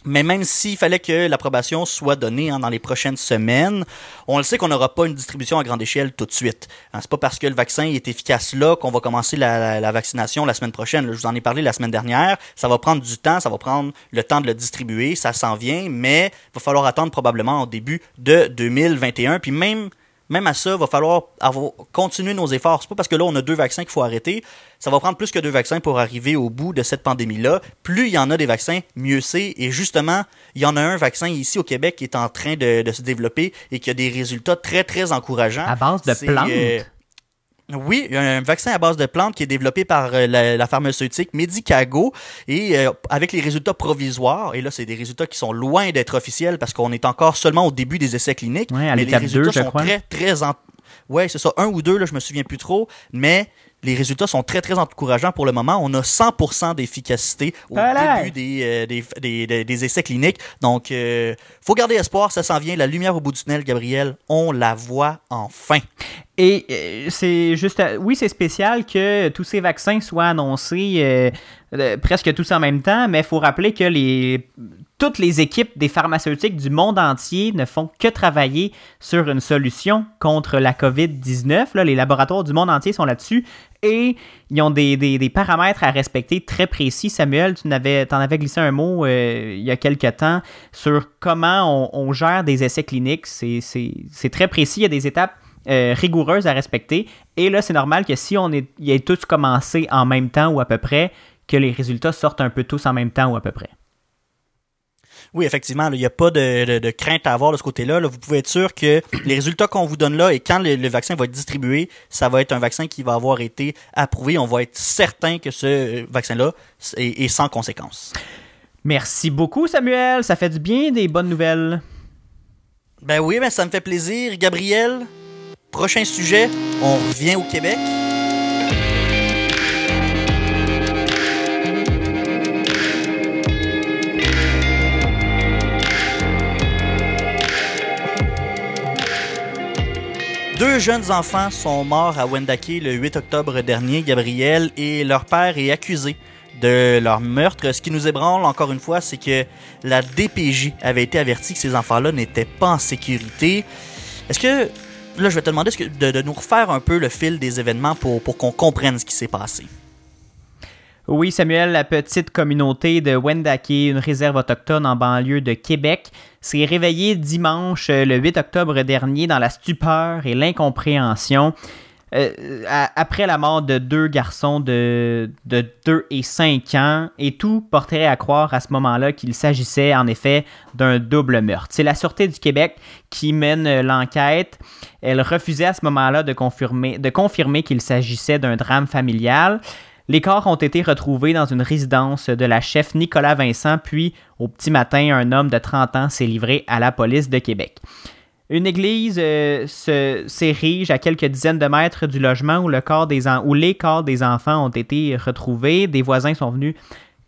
B: Mais même s'il fallait que l'approbation soit donnée hein, dans les prochaines semaines, on le sait qu'on n'aura pas une distribution à grande échelle tout de suite. Hein, c'est pas parce que le vaccin est efficace là qu'on va commencer la, la, vaccination la semaine prochaine. je vous en ai parlé la semaine dernière. Ça va prendre du temps, ça va prendre le temps de le distribuer, ça s'en vient, mais il va falloir attendre probablement au début de 2021. Puis même même à ça, il va falloir avoir, continuer nos efforts. C'est pas parce que là, on a deux vaccins qu'il faut arrêter. Ça va prendre plus que deux vaccins pour arriver au bout de cette pandémie-là. Plus il y en a des vaccins, mieux c'est. Et justement, il y en a un vaccin ici au Québec qui est en train de, se développer et qui a des résultats très, très encourageants.
A: À base de plantes? Euh,
B: oui, il y a un vaccin à base de plantes qui est développé par euh, la, pharmaceutique Medicago et euh, avec les résultats provisoires, et là c'est des résultats qui sont loin d'être officiels parce qu'on est encore seulement au début des essais cliniques,
A: ouais, à
B: mais
A: les résultats
B: sont très très en... Ouais, c'est ça, un ou deux là, je me souviens plus trop, mais les résultats sont très, très encourageants pour le moment. On a 100% d'efficacité au début euh, des, des, des, essais cliniques. Donc, il faut garder espoir, ça s'en vient. La lumière au bout du tunnel, Gabriel, on la voit enfin.
A: Et euh, c'est juste, euh, oui, c'est spécial que tous ces vaccins soient annoncés euh, presque tous en même temps, mais il faut rappeler que les, toutes les équipes des pharmaceutiques du monde entier ne font que travailler sur une solution contre la COVID-19. Les laboratoires du monde entier sont là-dessus et ils ont des, des, paramètres à respecter très précis. Samuel, tu en avais, en avais glissé un mot il y a quelques temps sur comment on, gère des essais cliniques. C'est très précis, il y a des étapes euh, rigoureuse à respecter. Et là, c'est normal que si on est, y ait tous commencé en même temps ou à peu près, que les résultats sortent un peu tous en même temps ou à peu près.
B: Oui, effectivement, il n'y a pas de, crainte à avoir de ce côté-là. Vous pouvez être sûr que les résultats qu'on vous donne là et quand le, vaccin va être distribué, ça va être un vaccin qui va avoir été approuvé. On va être certain que ce euh, vaccin-là est, est, sans conséquence.
A: Merci beaucoup, Samuel. Ça fait du bien, des bonnes nouvelles.
B: Ben oui, ben ça me fait plaisir. Gabriel, Prochain sujet, on revient au Québec. Deux jeunes enfants sont morts à Wendake le 8 octobre dernier, Gabriel, et leur père est accusé de leur meurtre. Ce qui nous ébranle encore une fois, c'est que la DPJ avait été avertie que ces enfants-là n'étaient pas en sécurité. Est-ce que là, je vais te demander de, nous refaire un peu le fil des événements pour, pour qu'on comprenne ce qui s'est passé?
A: Oui, Samuel, la petite communauté de Wendake, une réserve autochtone en banlieue de Québec, s'est réveillée dimanche euh, le 8 octobre dernier dans la stupeur et l'incompréhension. Euh, après la mort de deux garçons de, de 2 et 5 ans, et tout porterait à croire à ce moment-là qu'il s'agissait en effet d'un double meurtre. C'est la Sûreté du Québec qui mène euh, l'enquête. Elle refusait à ce moment-là de confirmer, de confirmer qu'il s'agissait d'un drame familial. Les corps ont été retrouvés dans une résidence de la chef Nicolas Vincent, puis au petit matin, un homme de 30 ans s'est livré à la police de Québec. Une église euh, s'érige à quelques dizaines de mètres du logement où, les corps des enfants ont été retrouvés. Des voisins sont venus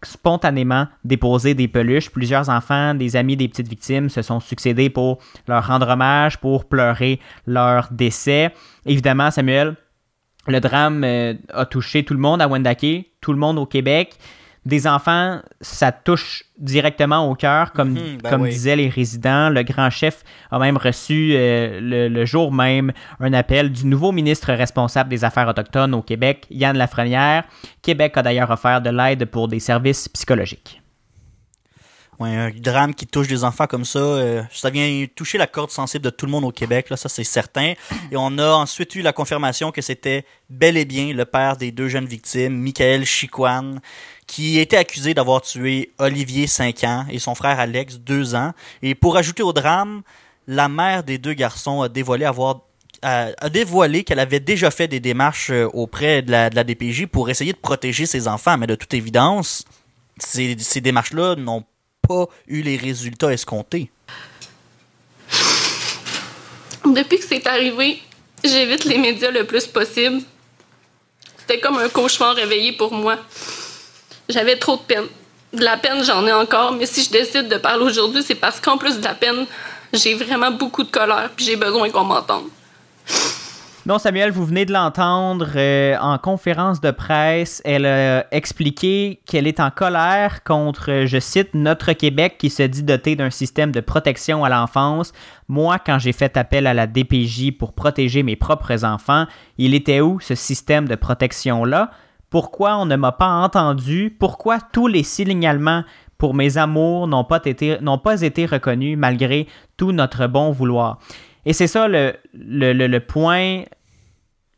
A: spontanément déposer des peluches. Plusieurs enfants, des amis des petites victimes se sont succédés pour leur rendre hommage, pour pleurer leur décès. Évidemment, Samuel, le drame euh, a touché tout le monde à Wendake, tout le monde au Québec des enfants, ça touche directement au cœur, comme, mhm, ben comme disaient les résidents. Le grand chef a même reçu euh, le, jour même un appel du nouveau ministre responsable des Affaires autochtones au Québec, Yann Lafrenière. Québec a d'ailleurs offert de l'aide pour des services psychologiques.
B: Un drame qui touche des enfants comme ça, euh, ça vient toucher la corde sensible de tout le monde au Québec, là, ça c'est certain. Et on a ensuite eu la confirmation que c'était bel et bien le père des deux jeunes victimes, Michael Chiquan, qui était accusé d'avoir tué Olivier, 5 ans, et son frère Alex, 2 ans. Et pour ajouter au drame, la mère des deux garçons a dévoilé avoir a dévoilé qu'elle avait déjà fait des démarches euh, auprès de la, de la DPJ pour essayer de protéger ses enfants, mais de toute évidence, ces, ces démarches-là n'ont eu les résultats escomptés.
G: Depuis que c'est arrivé, j'évite les médias le plus possible. C'était comme un cauchemar réveillé pour moi. J'avais trop de peine. De la peine, j'en ai encore, mais si je décide de parler aujourd'hui, c'est parce qu'en plus de la peine, j'ai vraiment beaucoup de colère, puis j'ai besoin qu'on m'entende.
A: Non, Samuel, vous venez de l'entendre euh, en conférence de presse. Elle a expliqué qu'elle est en colère contre, euh, je cite, notre Québec qui se dit doté d'un système de protection à l'enfance. Moi, quand j'ai fait appel à la DPJ pour protéger mes propres enfants, il était où ce système de protection-là? Pourquoi on ne m'a pas entendu? Pourquoi tous les signalements pour mes amours n'ont pas été, n'ont pas été reconnus malgré tout notre bon vouloir? Et c'est ça le, le, le, le point.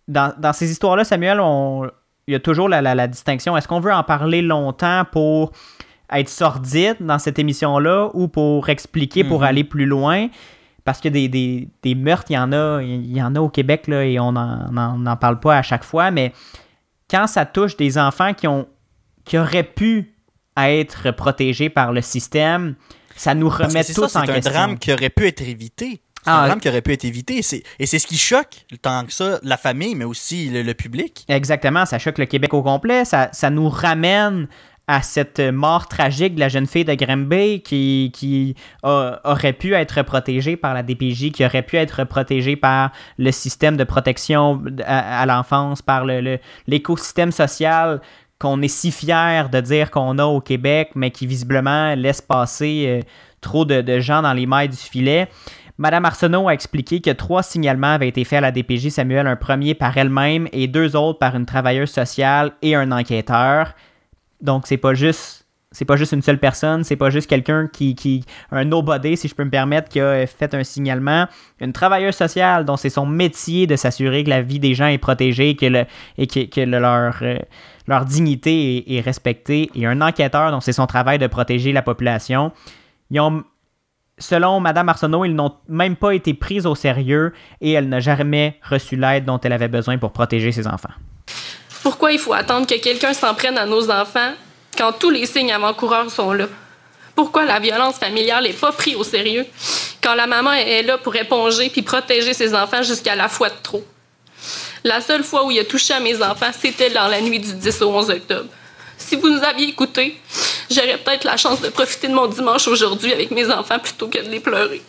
A: Dans, dans ces histoires-là, Samuel, on, il y a toujours la, la, la distinction. Est-ce qu'on veut en parler longtemps pour être sordide dans cette émission-là ou pour expliquer, pour
B: Mhm.
A: aller plus loin? Parce que des, des, des meurtres, il y en a, il y en a au Québec là, et on n'en parle pas à chaque fois, mais quand ça touche des enfants qui, ont, qui auraient pu être protégés par le système, ça nous remet tous
B: ça,
A: en
B: c'est un
A: question.
B: drame qui aurait pu être évité. C'est
A: Ah,
B: un drame qui aurait pu être évité. C'est- Et c'est ce qui choque, tant que ça, la famille, mais aussi le, le public.
A: Exactement, ça choque le Québec au complet. Ça, ça nous ramène à cette mort tragique de la jeune fille de Granby qui, qui a- aurait pu être protégée par la DPJ, qui aurait pu être protégée par le système de protection à, à l'enfance, par le- le- l'écosystème social qu'on est si fier de dire qu'on a au Québec, mais qui visiblement laisse passer euh, trop de, de gens dans les mailles du filet. Madame Arsenault a expliqué que trois signalements avaient été faits à la DPJ Samuel, un premier par elle-même et deux autres par une travailleuse sociale et un enquêteur. Donc c'est pas juste c'est pas juste une seule personne, c'est pas juste quelqu'un qui, un nobody si je peux me permettre qui a fait un signalement, une travailleuse sociale dont c'est son métier de s'assurer que la vie des gens est protégée que et que, euh, leur dignité est, est respectée et un enquêteur dont c'est son travail de protéger la population. Ils ont Selon Mme Arsenault, ils n'ont même pas été pris au sérieux et elle n'a jamais reçu l'aide dont elle avait besoin pour protéger ses enfants.
G: Pourquoi il faut attendre que quelqu'un s'en prenne à nos enfants quand tous les signes avant-coureurs sont là? Pourquoi la violence familiale n'est pas prise au sérieux quand la maman est là pour éponger puis protéger ses enfants jusqu'à la fois de trop? La seule fois où il a touché à mes enfants, c'était dans la nuit du 10 au 11 octobre. Si vous nous aviez écoutés, j'aurais peut-être la chance de profiter de mon dimanche aujourd'hui avec mes enfants plutôt que de les pleurer.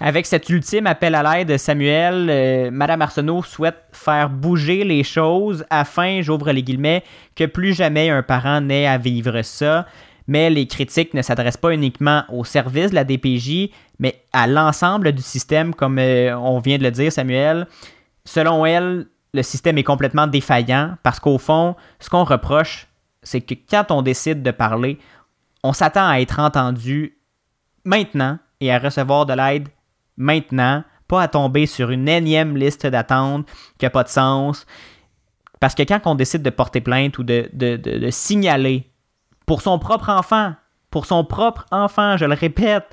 A: Avec cet ultime appel à l'aide, Samuel, euh, Mme Arsenault souhaite faire bouger les choses afin, j'ouvre les guillemets, que plus jamais un parent n'ait à vivre ça. Mais les critiques ne s'adressent pas uniquement au service de la DPJ, mais à l'ensemble du système, comme euh, on vient de le dire, Samuel. Selon elle, le système est complètement défaillant parce qu'au fond, ce qu'on reproche, c'est que quand on décide de parler, on s'attend à être entendu maintenant et à recevoir de l'aide maintenant, pas à tomber sur une énième liste d'attente qui n'a pas de sens. Parce que quand on décide de porter plainte ou de, de- signaler pour son propre enfant, pour son propre enfant, je le répète,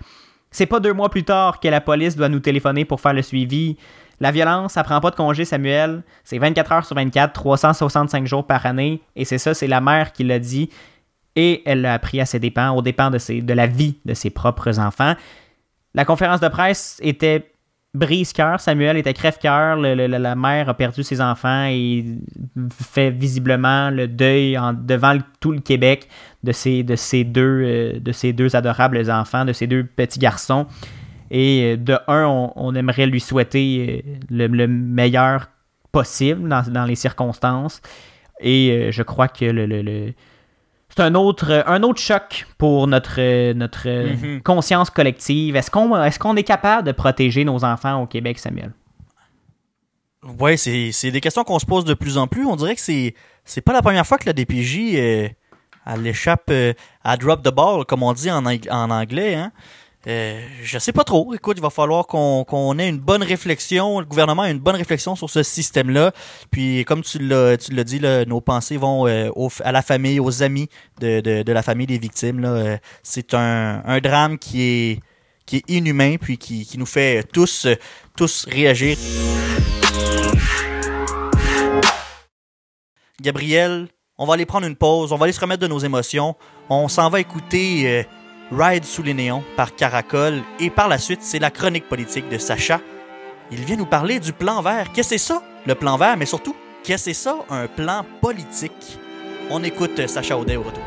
A: c'est pas deux mois plus tard que la police doit nous téléphoner pour faire le suivi. La violence, ça prend pas de congé, Samuel. C'est 24 heures sur 24, 365 jours par année. Et c'est ça, c'est la mère qui l'a dit. Et elle l'a appris à ses dépens, aux dépens de, ses, la vie de ses propres enfants. La conférence de presse était brise-cœur. Samuel était crève-cœur. La mère a perdu ses enfants et fait visiblement le deuil devant tout le Québec de ces, de, euh, deux adorables enfants, de ces deux petits garçons. Et euh, de un, on, on aimerait lui souhaiter euh, le, le meilleur possible dans, dans les circonstances. Et euh, je crois que le, le- le- c'est un autre, un autre choc pour notre, notre
B: Mhm.
A: conscience collective. Est-ce qu'on est, qu'on est capable de protéger nos enfants au Québec, Samuel?
B: Ouais, c'est des questions qu'on se pose de plus en plus. On dirait que c'est c'est pas la première fois que la DPJ euh, elle échappe euh, à drop the ball, comme on dit en, en anglais. Hein. Euh, je sais pas trop. Écoute, il va falloir qu'on ait une bonne réflexion, le gouvernement ait une bonne réflexion sur ce système-là. Puis, comme tu l'as dit, nos pensées vont euh, à la famille, aux amis de, la famille des victimes. Euh, C'est un, drame qui est inhumain, puis qui, nous fait tous, tous réagir. Gabriel, on va aller prendre une pause, on va aller se remettre de nos émotions. On s'en va écouter euh, Ride sous les néons par Caracol et par la suite, c'est la chronique politique de Sacha. Il vient nous parler du plan vert. Qu'est-ce que c'est ça, le plan vert, mais surtout, qu'est-ce que c'est ça, un plan politique? On écoute Sacha Audet au retour.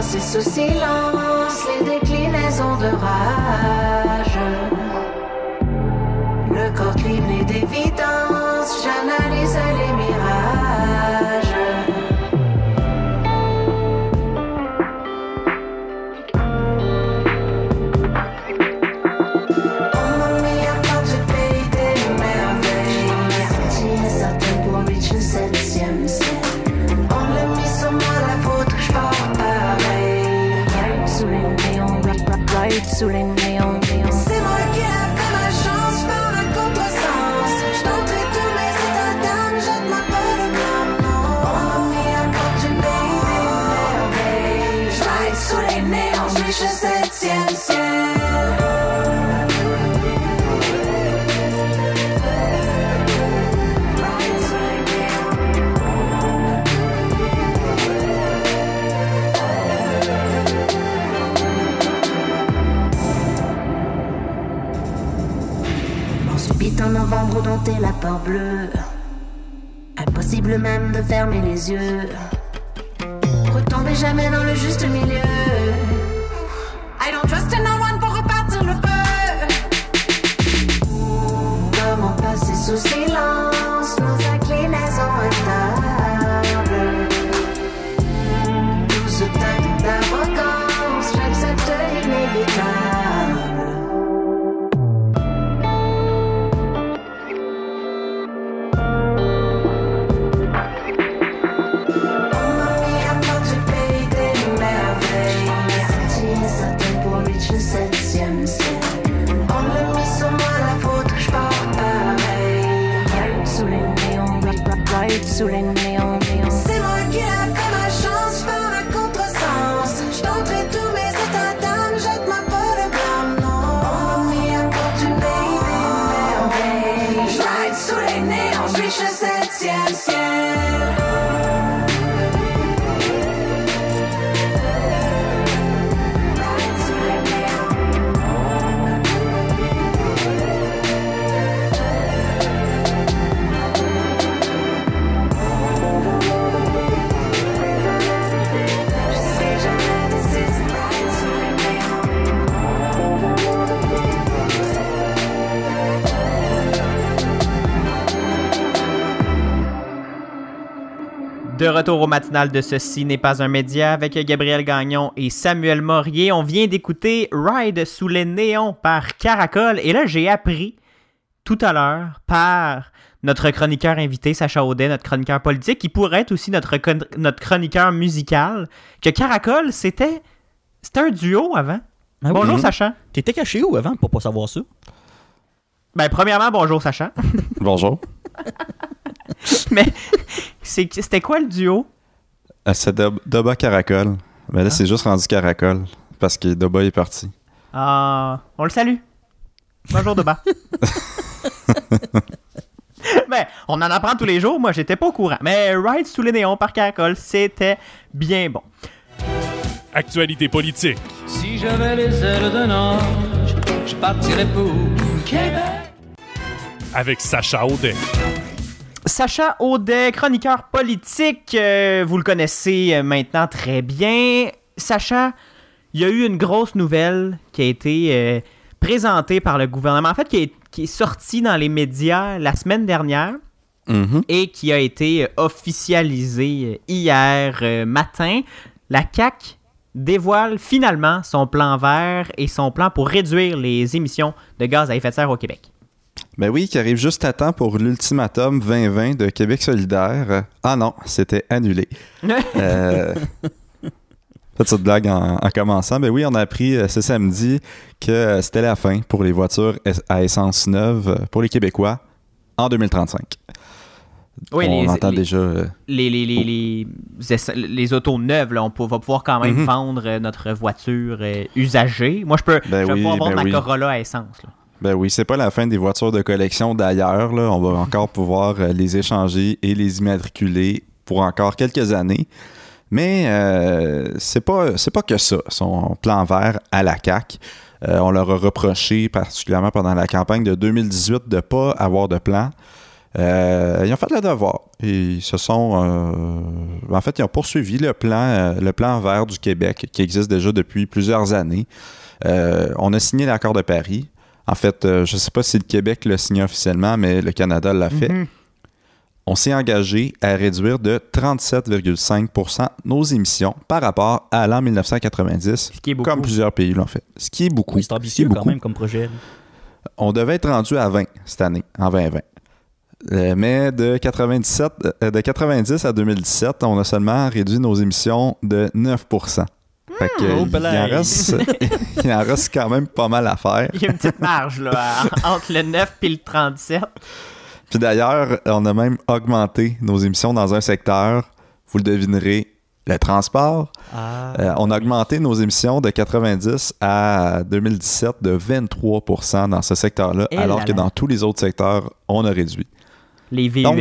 H: Passer sous silence les déclinaisons de rage? Le corps criblé d'évidence, j'analyse les ride sous les néons, la peur bleue. Impossible même de fermer les yeux. De
A: retour au matinal de Ceci n'est pas un média avec Gabriel Gagnon et Samuel Morier. On vient d'écouter Ride sous les néons par Caracol. Et là, j'ai appris tout à l'heure par notre chroniqueur invité, Sacha Audet, notre chroniqueur politique, qui pourrait être aussi notre, con- notre chroniqueur musical, que Caracol, c'était c'était un duo avant.
B: Ah oui.
A: bonjour. Sacha.
B: T'étais caché où avant pour pas savoir ça?
A: Ben, premièrement, bonjour, Sacha.
I: Bonjour.
A: Mais c'était quoi le duo?
I: Euh, C'est Dob- Doba Caracol. Mais là, c'est juste rendu Caracol. Parce que Doba est parti.
A: Ah, on le salue. Bonjour Doba. ben, on en apprend tous les jours. Moi, j'étais pas au courant. Mais Ride sous les néons par Caracol, c'était bien bon.
D: Actualité politique.
J: Si j'avais les ailes d'un ange, je partirais pour Québec.
D: Avec Sacha Audet.
A: Sacha Audet, chroniqueur politique, euh, vous le connaissez euh, maintenant très bien. Sacha, il y a eu une grosse nouvelle qui a été euh, présentée par le gouvernement, en fait, qui est, qui est sortie dans les médias la semaine dernière
I: Mhm.
A: et qui a été officialisée hier matin. la CAQ dévoile finalement son plan vert et son plan pour réduire les émissions de gaz à effet de serre au Québec.
I: Ben oui, qui arrive juste à temps pour l'ultimatum 2020 de Québec solidaire. Ah non, c'était annulé. Euh, Petite blague en, en commençant. Ben oui, on a appris euh, ce samedi que euh, c'était la fin pour les voitures es- à essence neuve euh, pour les Québécois en 2035.
A: Oui,
I: on
A: les-
I: entend
A: les-
I: déjà. euh,
A: les, les, les, les, autos neuves, là, on peut- va pouvoir quand même
I: Mhm.
A: vendre notre voiture euh, usagée. Moi, je peux
I: Ben
A: je
I: oui,
A: pouvoir vendre
I: ben
A: ma
I: oui.
A: Corolla à essence. là.
I: Ben oui, c'est pas la fin des voitures de collection d'ailleurs. On va encore pouvoir euh, les échanger et les immatriculer pour encore quelques années. Mais euh, c'est pas c'est pas que ça, son plan vert à la CAC. on leur a reproché, particulièrement pendant la campagne de 2018, de pas avoir de plan. Euh, ils ont fait le devoir. Ils se sont. euh, en fait, ils ont poursuivi le plan, euh, le plan vert du Québec, qui existe déjà depuis plusieurs années. Euh, on a signé l'accord de Paris. En fait, euh, je ne sais pas si le Québec l'a signé officiellement, mais le Canada l'a fait.
A: Mhm.
I: On s'est engagé à réduire de 37,5% nos émissions par rapport à l'an 1990,
A: Ce qui est
I: comme plusieurs pays l'ont fait. Ce qui est beaucoup.
B: Oui, c'est ambitieux quand
I: beaucoup.
B: même comme projet.
I: On devait être rendu à 20 cette année, en 2020. Euh, mais de, 97, euh, de 90 à 2017, on a seulement réduit nos émissions de 9 Fait que,
B: oh,
I: il, en reste, il en reste quand même pas mal à faire.
A: Il y a une petite marge là, entre le 9 et le 37.
I: Puis d'ailleurs, on a même augmenté nos émissions dans un secteur, vous le devinerez, le transport.
B: Ah.
I: Euh, on a augmenté nos émissions de 90 à 2017 de 23% dans ce secteur-là,
A: Eh
I: alors
A: là
I: que
A: là.
I: dans tous les autres secteurs, on a réduit.
A: Les VUS.
I: Donc,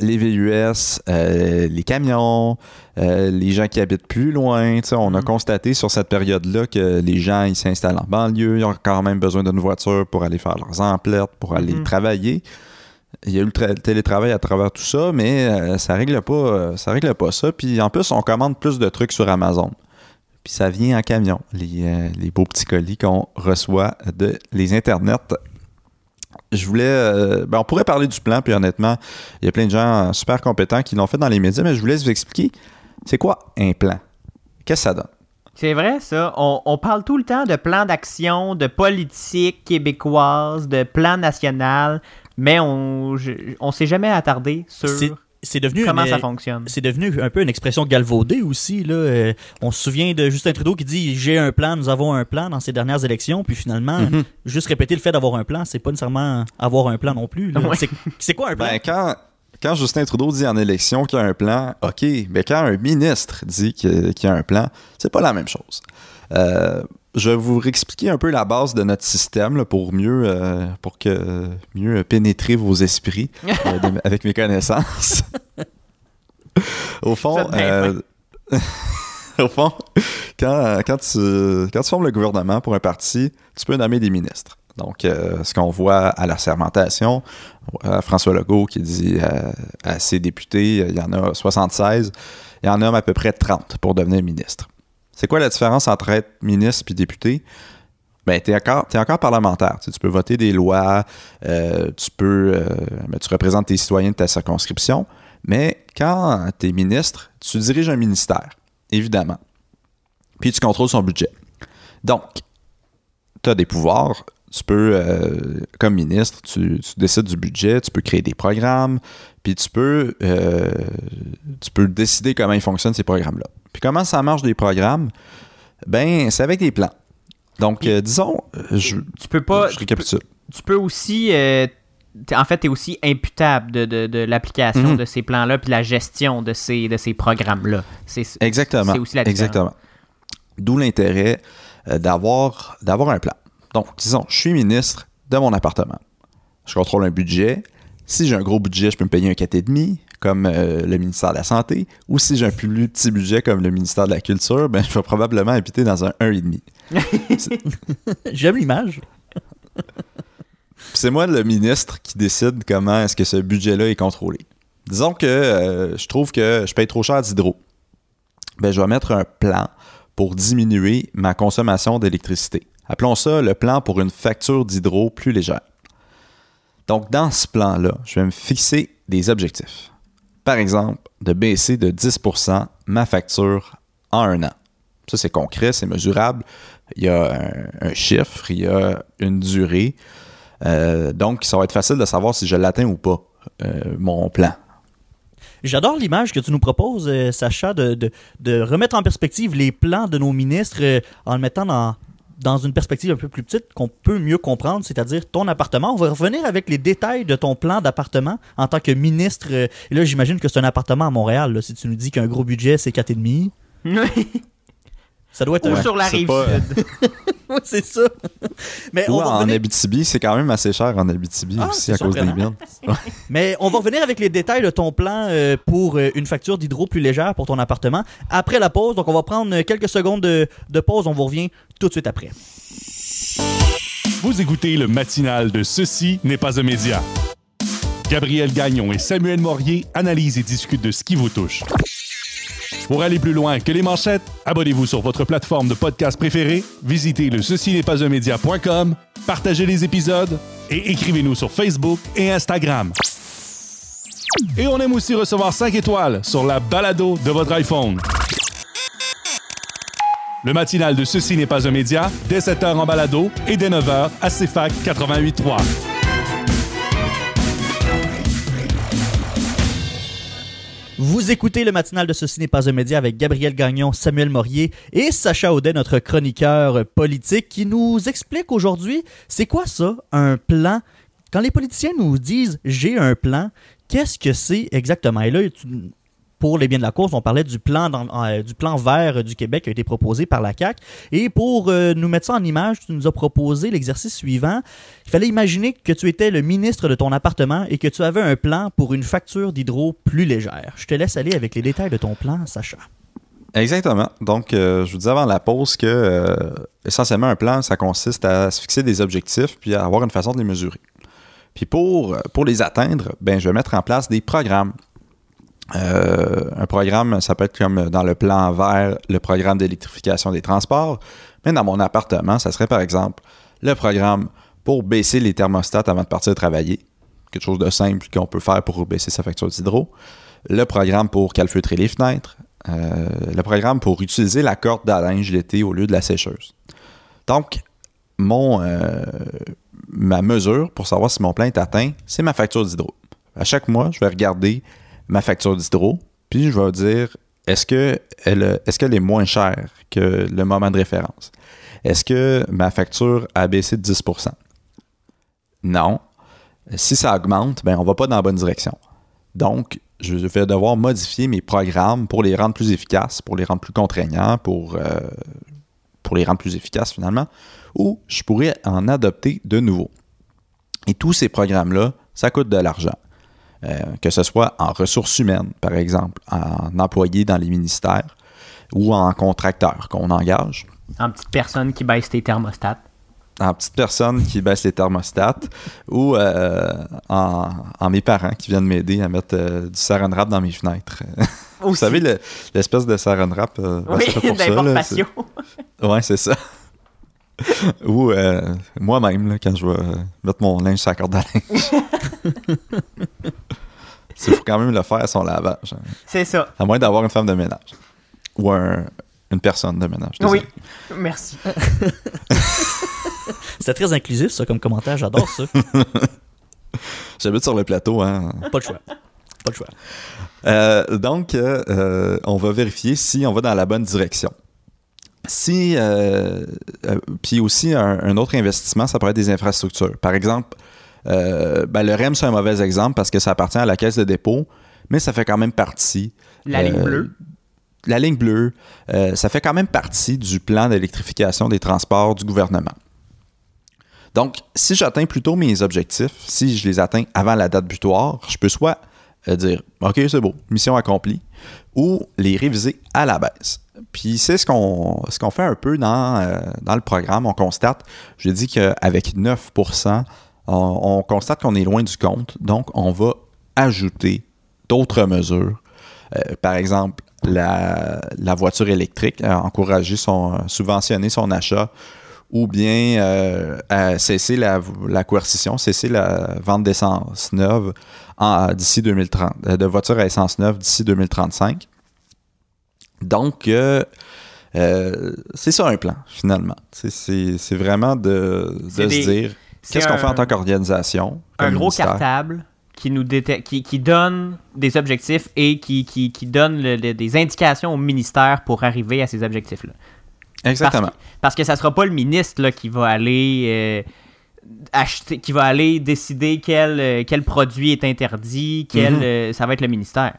I: Les VUS, euh, les camions, euh, les gens qui habitent plus loin. On a
A: Mm.
I: constaté sur cette période-là que les gens ils s'installent en banlieue, ils ont quand même besoin d'une voiture pour aller faire leurs emplettes, pour aller
A: Mhm.
I: travailler. Il y a eu le, tra- le télétravail à travers tout ça, mais euh, ça règle pas ça règle pas ça. Puis en plus, on commande plus de trucs sur Amazon. Puis ça vient en camion, les, les beaux petits colis qu'on reçoit de les internets. Je voulais. euh, ben, on pourrait parler du plan, puis honnêtement, il y a plein de gens super compétents qui l'ont fait dans les médias, mais je voulais vous expliquer c'est quoi un plan? Qu'est-ce que ça donne?
A: C'est vrai, ça. On, on parle tout le temps de plan d'action, de politique québécoise, de plan national, mais on on s'est jamais attardé sur
B: C'est- devenu
A: comment
B: une-
A: ça fonctionne?
B: C'est devenu un peu une expression galvaudée aussi. Là. Euh, on se souvient de Justin Trudeau qui dit J'ai un plan, nous avons un plan dans ces dernières élections. Puis finalement,
I: Mhm.
B: juste répéter le fait d'avoir un plan, c'est pas nécessairement avoir un plan non plus.
A: Ouais.
B: C'est- quoi un plan?
I: Ben, quand, quand Justin Trudeau dit en élection qu'il y a un plan, OK, mais quand un ministre dit qu'il y a un plan, c'est pas la même chose. Euh, je vais vous réexpliquer un peu la base de notre système là, pour mieux euh, pour que mieux pénétrer vos esprits euh, de- avec mes connaissances. Au fond, euh, au fond, quand, quand, tu, quand tu formes le gouvernement pour un parti, tu peux nommer des ministres. Donc, euh, ce qu'on voit à la sermentation, euh, François Legault qui dit euh, à ses députés, euh, il y en a 76, il y en a à peu près 30 pour devenir ministre. C'est quoi la différence entre être ministre et député? Ben, tu es encore, parlementaire. Tu peux voter des lois, euh, tu peux. euh, ben, tu représentes tes citoyens de ta circonscription. Mais quand tu es ministre, tu diriges un ministère, évidemment. Puis tu contrôles son budget. Donc, tu as des pouvoirs. Tu peux, euh, comme ministre, tu, tu décides du budget, tu peux créer des programmes, puis tu peux, euh, tu peux décider comment ils fonctionnent ces programmes-là. Puis comment ça marche des programmes? Ben, c'est avec des plans. Donc, euh, disons, je,
A: Tu peux pas.
I: je récapitule.
A: Tu peux aussi. en fait, tu es aussi imputable de, de- de l'application
I: Mhm.
A: de ces plans-là puis la gestion de ces, de ces programmes-là.
I: Exactement.
A: C'est aussi la différence.
I: Exactement. D'où l'intérêt d'avoir, d'avoir un plan. Donc, disons, je suis ministre de mon appartement. Je contrôle un budget. Si j'ai un gros budget, je peux me payer un 4,5 comme euh, le ministère de la Santé. Ou si j'ai un plus petit budget comme le ministère de la Culture, ben, je vais probablement habiter dans un 1,5.
B: J'aime l'image.
I: C'est moi le ministre qui décide comment est-ce que ce budget-là est contrôlé. Disons que euh, je trouve que je paye trop cher d'hydro. Ben, je vais mettre un plan pour diminuer ma consommation d'électricité. Appelons ça le plan pour une facture d'hydro plus légère. Donc, dans ce plan-là, je vais me fixer des objectifs. par exemple, de baisser de 10% ma facture en un an. Ça, c'est concret, c'est mesurable. Il y a un, chiffre, il y a une durée. Euh, donc, ça va être facile de savoir si je l'atteins ou pas, euh, mon plan.
B: J'adore l'image que tu nous proposes, euh, Sacha, de, de- de remettre en perspective les plans de nos ministres en le mettant dans, dans une perspective un peu plus petite qu'on peut mieux comprendre, c'est-à-dire ton appartement. On va revenir avec les détails de ton plan d'appartement en tant que ministre. et là, j'imagine que c'est un appartement à Montréal. si tu nous dis qu'un gros budget, c'est 4,5. Ça doit être
A: Ou
B: un-
A: sur la rive
I: pas-
A: sud.
B: Ouais, c'est ça. Mais
I: Ou
B: on va
I: en
B: revenir-
I: Abitibi, c'est quand même assez cher en Abitibi
B: Ah,
I: aussi à cause des mines.
B: Mais on va revenir avec les détails de ton plan euh, pour euh, une facture d'hydro plus légère pour ton appartement après la pause. Donc, on va prendre euh, quelques secondes de, de pause. On vous revient tout de suite après.
D: Vous écoutez le matinal de Ceci n'est pas un média. Gabriel Gagnon et Samuel Morier analysent et discutent de ce qui vous touche. Pour aller plus loin que les manchettes, abonnez-vous sur votre plateforme de podcast préférée, visitez le ceci n'est pas un média.com, partagez les épisodes et écrivez-nous sur Facebook et Instagram. Et on aime aussi recevoir 5 étoiles sur la balado de votre iPhone. Le matinal de Ceci n'est pas un média, dès 7h en balado et dès 9h à CFAC 88.3.
B: Vous écoutez le matinal de Ceci n'est pas un média avec Gabriel Gagnon, Samuel Morier et Sacha Audet, notre chroniqueur politique, qui nous explique aujourd'hui c'est quoi ça, un plan? Quand les politiciens nous disent j'ai un plan, qu'est-ce que c'est exactement? Et là, pour les biens de la course, on parlait du plan, dans- euh, du plan vert du Québec qui a été proposé par la CAQ. Et pour euh, nous mettre ça en image, tu nous as proposé l'exercice suivant. Il fallait imaginer que tu étais le ministre de ton appartement et que tu avais un plan pour une facture d'hydro plus légère. Je te laisse aller avec les détails de ton plan, Sacha.
I: Exactement. Donc, euh, je vous disais avant la pause que essentiellement un plan, ça consiste à se fixer des objectifs puis à avoir une façon de les mesurer. Puis pour, pour les atteindre, ben, je vais mettre en place des programmes. Euh, un programme, ça peut être comme dans le plan vert, le programme d'électrification des transports. Mais dans mon appartement, ça serait par exemple le programme pour baisser les thermostats avant de partir travailler. Quelque chose de simple qu'on peut faire pour baisser sa facture d'hydro. Le programme pour calfeutrer les fenêtres. Euh, le programme pour utiliser la corde à linge l'été au lieu de la sécheuse. Donc, mon, euh, ma mesure pour savoir si mon plan est atteint, c'est ma facture d'hydro. À chaque mois, je vais regarder ma facture d'hydro, puis je vais dire est-ce que elle, est-ce qu'elle est moins chère que le moment de référence? Est-ce que ma facture a baissé de 10% Non. Si ça augmente, ben on va pas dans la bonne direction. Donc, je vais devoir modifier mes programmes pour les rendre plus efficaces, pour les rendre plus contraignants, pour, euh, pour les rendre plus efficaces finalement, ou je pourrais en adopter de nouveaux. Et tous ces programmes-là, ça coûte de l'argent. Euh, que ce soit en ressources humaines, par exemple, en employés dans les ministères ou en contracteurs qu'on engage,
A: En petite personne qui baisse tes thermostats.
I: en petite personne qui baisse les thermostats ou euh, en, en mes parents qui viennent m'aider à mettre euh, du saran wrap dans mes fenêtres. Vous savez, le- l'espèce de saran wrap, euh, ben,
A: Oui,
I: c'est pour ça, là, Ouais, c'est ça. Ou euh, moi-même, quand je vais euh, mettre mon linge sur la corde à linge. Il faut quand même le faire à son lavage. hein.
A: C'est ça.
I: À moins d'avoir une femme de ménage. Ou un- une personne de ménage. désolé.
A: Oui. Merci.
B: C'était très inclusif, ça, comme commentaire. J'adore ça.
I: J'habite sur le plateau, hein.
B: Pas le choix. Pas le choix.
I: Euh, donc, euh, on va vérifier si on va dans la bonne direction. Si, euh, euh, puis aussi un, un autre investissement, ça pourrait être des infrastructures. Par exemple, euh, ben, le REM, c'est un mauvais exemple parce que ça appartient à la caisse de dépôt, mais ça fait quand même partie.
A: La ligne bleue.
I: La ligne bleue, ça fait quand même partie du plan d'électrification des transports du gouvernement. Donc, si j'atteins plutôt mes objectifs, si je les atteins avant la date butoir, je peux soit dire OK, c'est beau, mission accomplie, ou les réviser à la baisse. Puis c'est ce qu'on fait un peu dans, euh, dans le programme. On constate, je dis qu'avec 9 on, on constate qu'on est loin du compte, donc on va ajouter d'autres mesures. Euh, par exemple, la, voiture électrique, euh, encourager son, subventionner son achat ou bien cesser la, la coercition, cesser la vente d'essence neuve d'ici 2030, euh, de voitures à essence neuve d'ici 2035. Donc, euh, euh, c'est ça un plan, finalement. C'est- vraiment de, de se dire qu'est-ce qu'on fait en tant qu'organisation.
A: un gros
I: ministère?
A: cartable qui nous qui, qui donne des objectifs et qui, qui, qui donne le- le- des indications au ministère pour arriver à ces objectifs-là.
I: Exactement.
A: Parce que, parce que ça sera pas le ministre là, qui va aller euh, acheter, qui va aller décider quel, quel produit est interdit, quel,
I: Mhm.
A: euh, ça va être le ministère.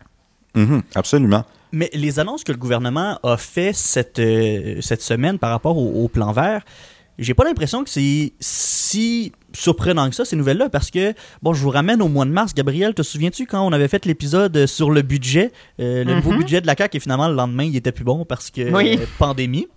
I: Mhm, absolument.
B: Mais les annonces que le gouvernement a fait cette, euh, cette semaine par rapport au, au plan vert, j'ai pas l'impression que c'est si surprenant que ça, ces nouvelles-là, parce que, bon, je vous ramène au mois de mars, Gabriel, te souviens-tu quand on avait fait l'épisode sur le budget, euh, le nouveau
A: Mhm.
B: budget de la CAQ, et finalement, le lendemain, il était plus bon parce que
A: Oui.
B: euh, pandémie.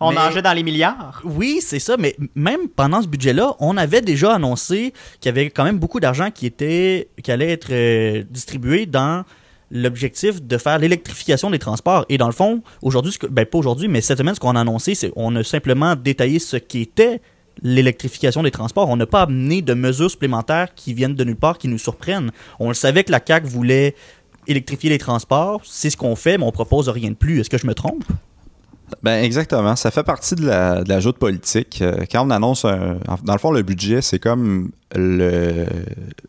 A: On
B: Mais-
A: mangeait dans les milliards.
B: Oui, c'est ça, mais même pendant ce budget-là, on avait déjà annoncé qu'il y avait quand même beaucoup d'argent qui était qui allait être euh, distribué dans l'objectif de faire l'électrification des transports. Et dans le fond, aujourd'hui, ben pas aujourd'hui, mais cette semaine, ce qu'on a annoncé, c'est on a simplement détaillé ce qu'était l'électrification des transports. On n'a pas amené de mesures supplémentaires qui viennent de nulle part, qui nous surprennent. On le savait que la CAQ voulait électrifier les transports, c'est ce qu'on fait, mais on propose rien de plus. Est-ce que je me trompe?
I: Ben exactement. Ça fait partie de la, de la joute politique. Euh, Quand on annonce un. Dans le fond, le budget, c'est comme le,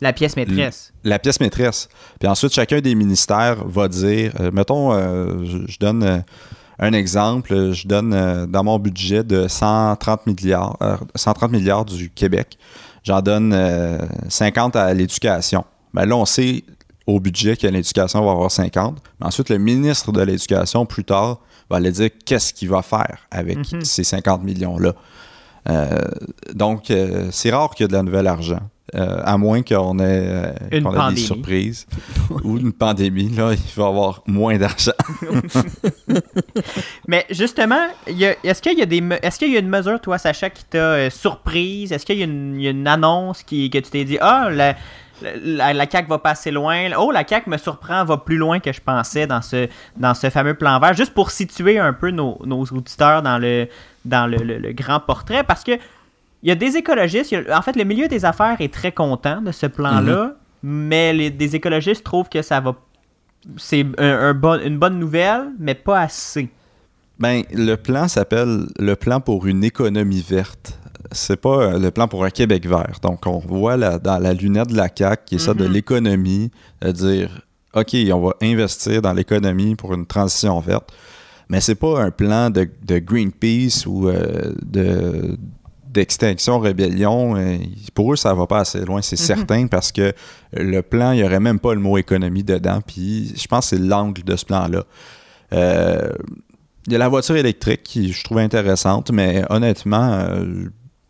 A: La pièce maîtresse.
I: la pièce maîtresse. Puis ensuite, chacun des ministères va dire, euh, mettons, euh, je, je donne euh, un exemple, je donne dans mon budget de 130 milliards, euh, 130 milliards du Québec, j'en donne euh, 50 à l'éducation. Ben là, on sait au budget que l'éducation va avoir 50. Mais ensuite, le ministre de l'Éducation, plus tard, va aller dire qu'est-ce qu'il va faire avec
A: Mhm.
I: ces 50 millions-là. Euh, donc, euh, c'est rare qu'il y ait de la nouvelle argent. Euh, à moins qu'on ait,
A: Une
I: qu'on ait des surprises ou une pandémie, là, il va y avoir moins d'argent.
A: Mais justement, est-ce qu'il y a des est-ce qu'il y a une mesure, toi, Sacha, qui t'a surprise? Est-ce qu'il y a une, il y a une annonce qui, que tu t'es dit Ah, la, la, la CAQ va pas assez loin. Oh, la CAQ me surprend, va plus loin que je pensais dans ce, dans ce fameux plan vert. Juste pour situer un peu nos, nos auditeurs dans le, dans le, le- le grand portrait, parce que il y a des écologistes, il y a- en fait, le milieu des affaires est très content de ce plan-là, mais les, des écologistes trouvent que ça va. C'est un- un bon- une bonne nouvelle, mais pas assez.
I: Ben, le plan s'appelle le plan pour une économie verte. C'est pas euh, le plan pour un Québec vert. Donc, on voit la- dans la lunette de la CAQ qui est ça de
A: Mhm.
I: l'économie, de dire OK, on va investir dans l'économie pour une transition verte. Mais c'est pas un plan de, de Greenpeace ou euh, de d'extinction rébellion Euh, pour eux ça va pas assez loin c'est certain parce que le plan il y aurait même pas le mot économie dedans puis je pense que c'est l'angle de ce plan là Euh, il y a la voiture électrique qui je trouve intéressante, mais honnêtement, euh,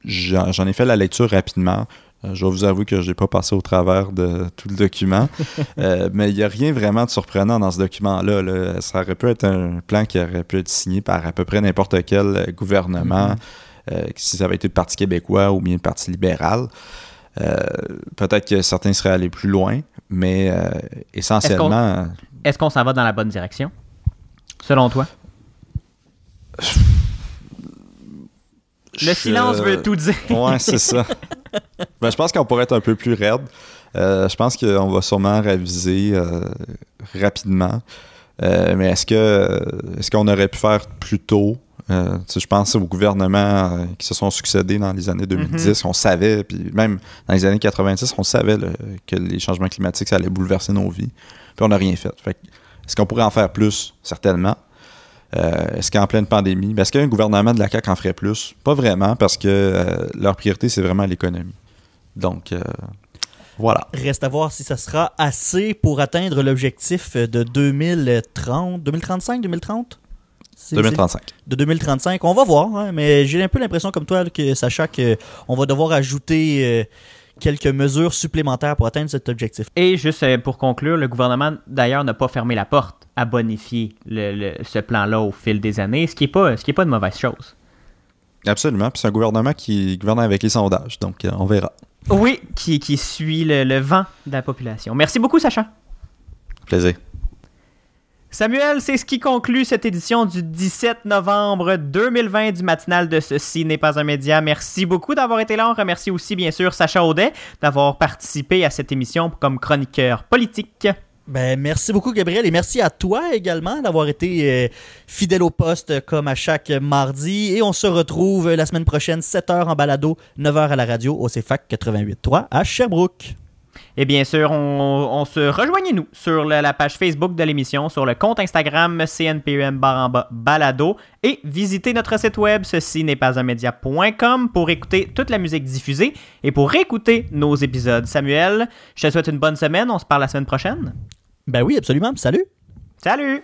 I: j'en ai fait la lecture rapidement. Euh, je vais vous avouer que je n'ai pas passé au travers de tout le document. Euh, mais il n'y a rien vraiment de surprenant dans ce document-là. là. Ça aurait pu être un plan qui aurait pu être signé par à peu près n'importe quel gouvernement, euh, si ça avait été le Parti québécois ou bien le Parti libéral. Euh, Peut-être que certains seraient allés plus loin, mais essentiellement.
A: Est-ce qu'on s'en va dans la bonne direction? Selon toi? Le silence veut tout dire.
I: Ouais, c'est ça. Ben, je pense qu'on pourrait être un peu plus raide. Euh, je pense qu'on va sûrement réviser euh, rapidement. Euh, mais est-ce que est-ce qu'on aurait pu faire plus tôt? Je pense aux gouvernements qui se sont succédés dans les années 2010, on savait, puis même dans les années 90, on savait là, que les changements climatiques, ça allait bouleverser nos vies. Puis on n'a rien fait. fait que, est-ce qu'on pourrait en faire plus? Certainement. Euh, Est-ce qu'en pleine pandémie, ben, est-ce qu'un gouvernement de la CAQ en ferait plus? Pas vraiment, parce que euh, leur priorité, c'est vraiment l'économie. Donc, euh, voilà.
B: Reste à voir si ça sera assez pour atteindre l'objectif de 2030, 2035, 2030 C'est-
I: 2035.
B: c'est- De 2035, on va voir, hein, mais j'ai un peu l'impression comme toi que Sacha qu'on va devoir ajouter quelques mesures supplémentaires pour atteindre cet objectif.
A: Et juste euh, pour conclure, le gouvernement d'ailleurs n'a pas fermé la porte à bonifier le- le- ce plan-là au fil des années, ce qui n'est pas, ce qui est pas une mauvaise chose.
I: Absolument. Puis c'est un gouvernement qui gouverne avec les sondages. Donc, euh, on verra.
A: Oui, qui, qui suit le, le vent de la population. Merci beaucoup, Sacha.
I: Plaisir.
A: Samuel, c'est ce qui conclut cette édition du 17 novembre 2020 du matinal de Ceci n'est pas un média. Merci beaucoup d'avoir été là. On remercie aussi, bien sûr, Sacha Audet d'avoir participé à cette émission comme chroniqueur politique.
B: Ben, merci beaucoup, Gabriel, et merci à toi également d'avoir été euh, fidèle au poste comme à chaque mardi. Et on se retrouve la semaine prochaine, 7h en balado, 9h à la radio au CFAC 88.3 à Sherbrooke.
A: Et bien sûr, on, on se rejoignez-nous sur la, la page Facebook de l'émission, sur le compte Instagram CNPUM en bas balado et visitez notre site web ceci n'est pas un média.com pour écouter toute la musique diffusée et pour réécouter nos épisodes. Samuel, je te souhaite une bonne semaine. On se parle la semaine prochaine.
B: Ben oui, absolument. Salut!
A: Salut!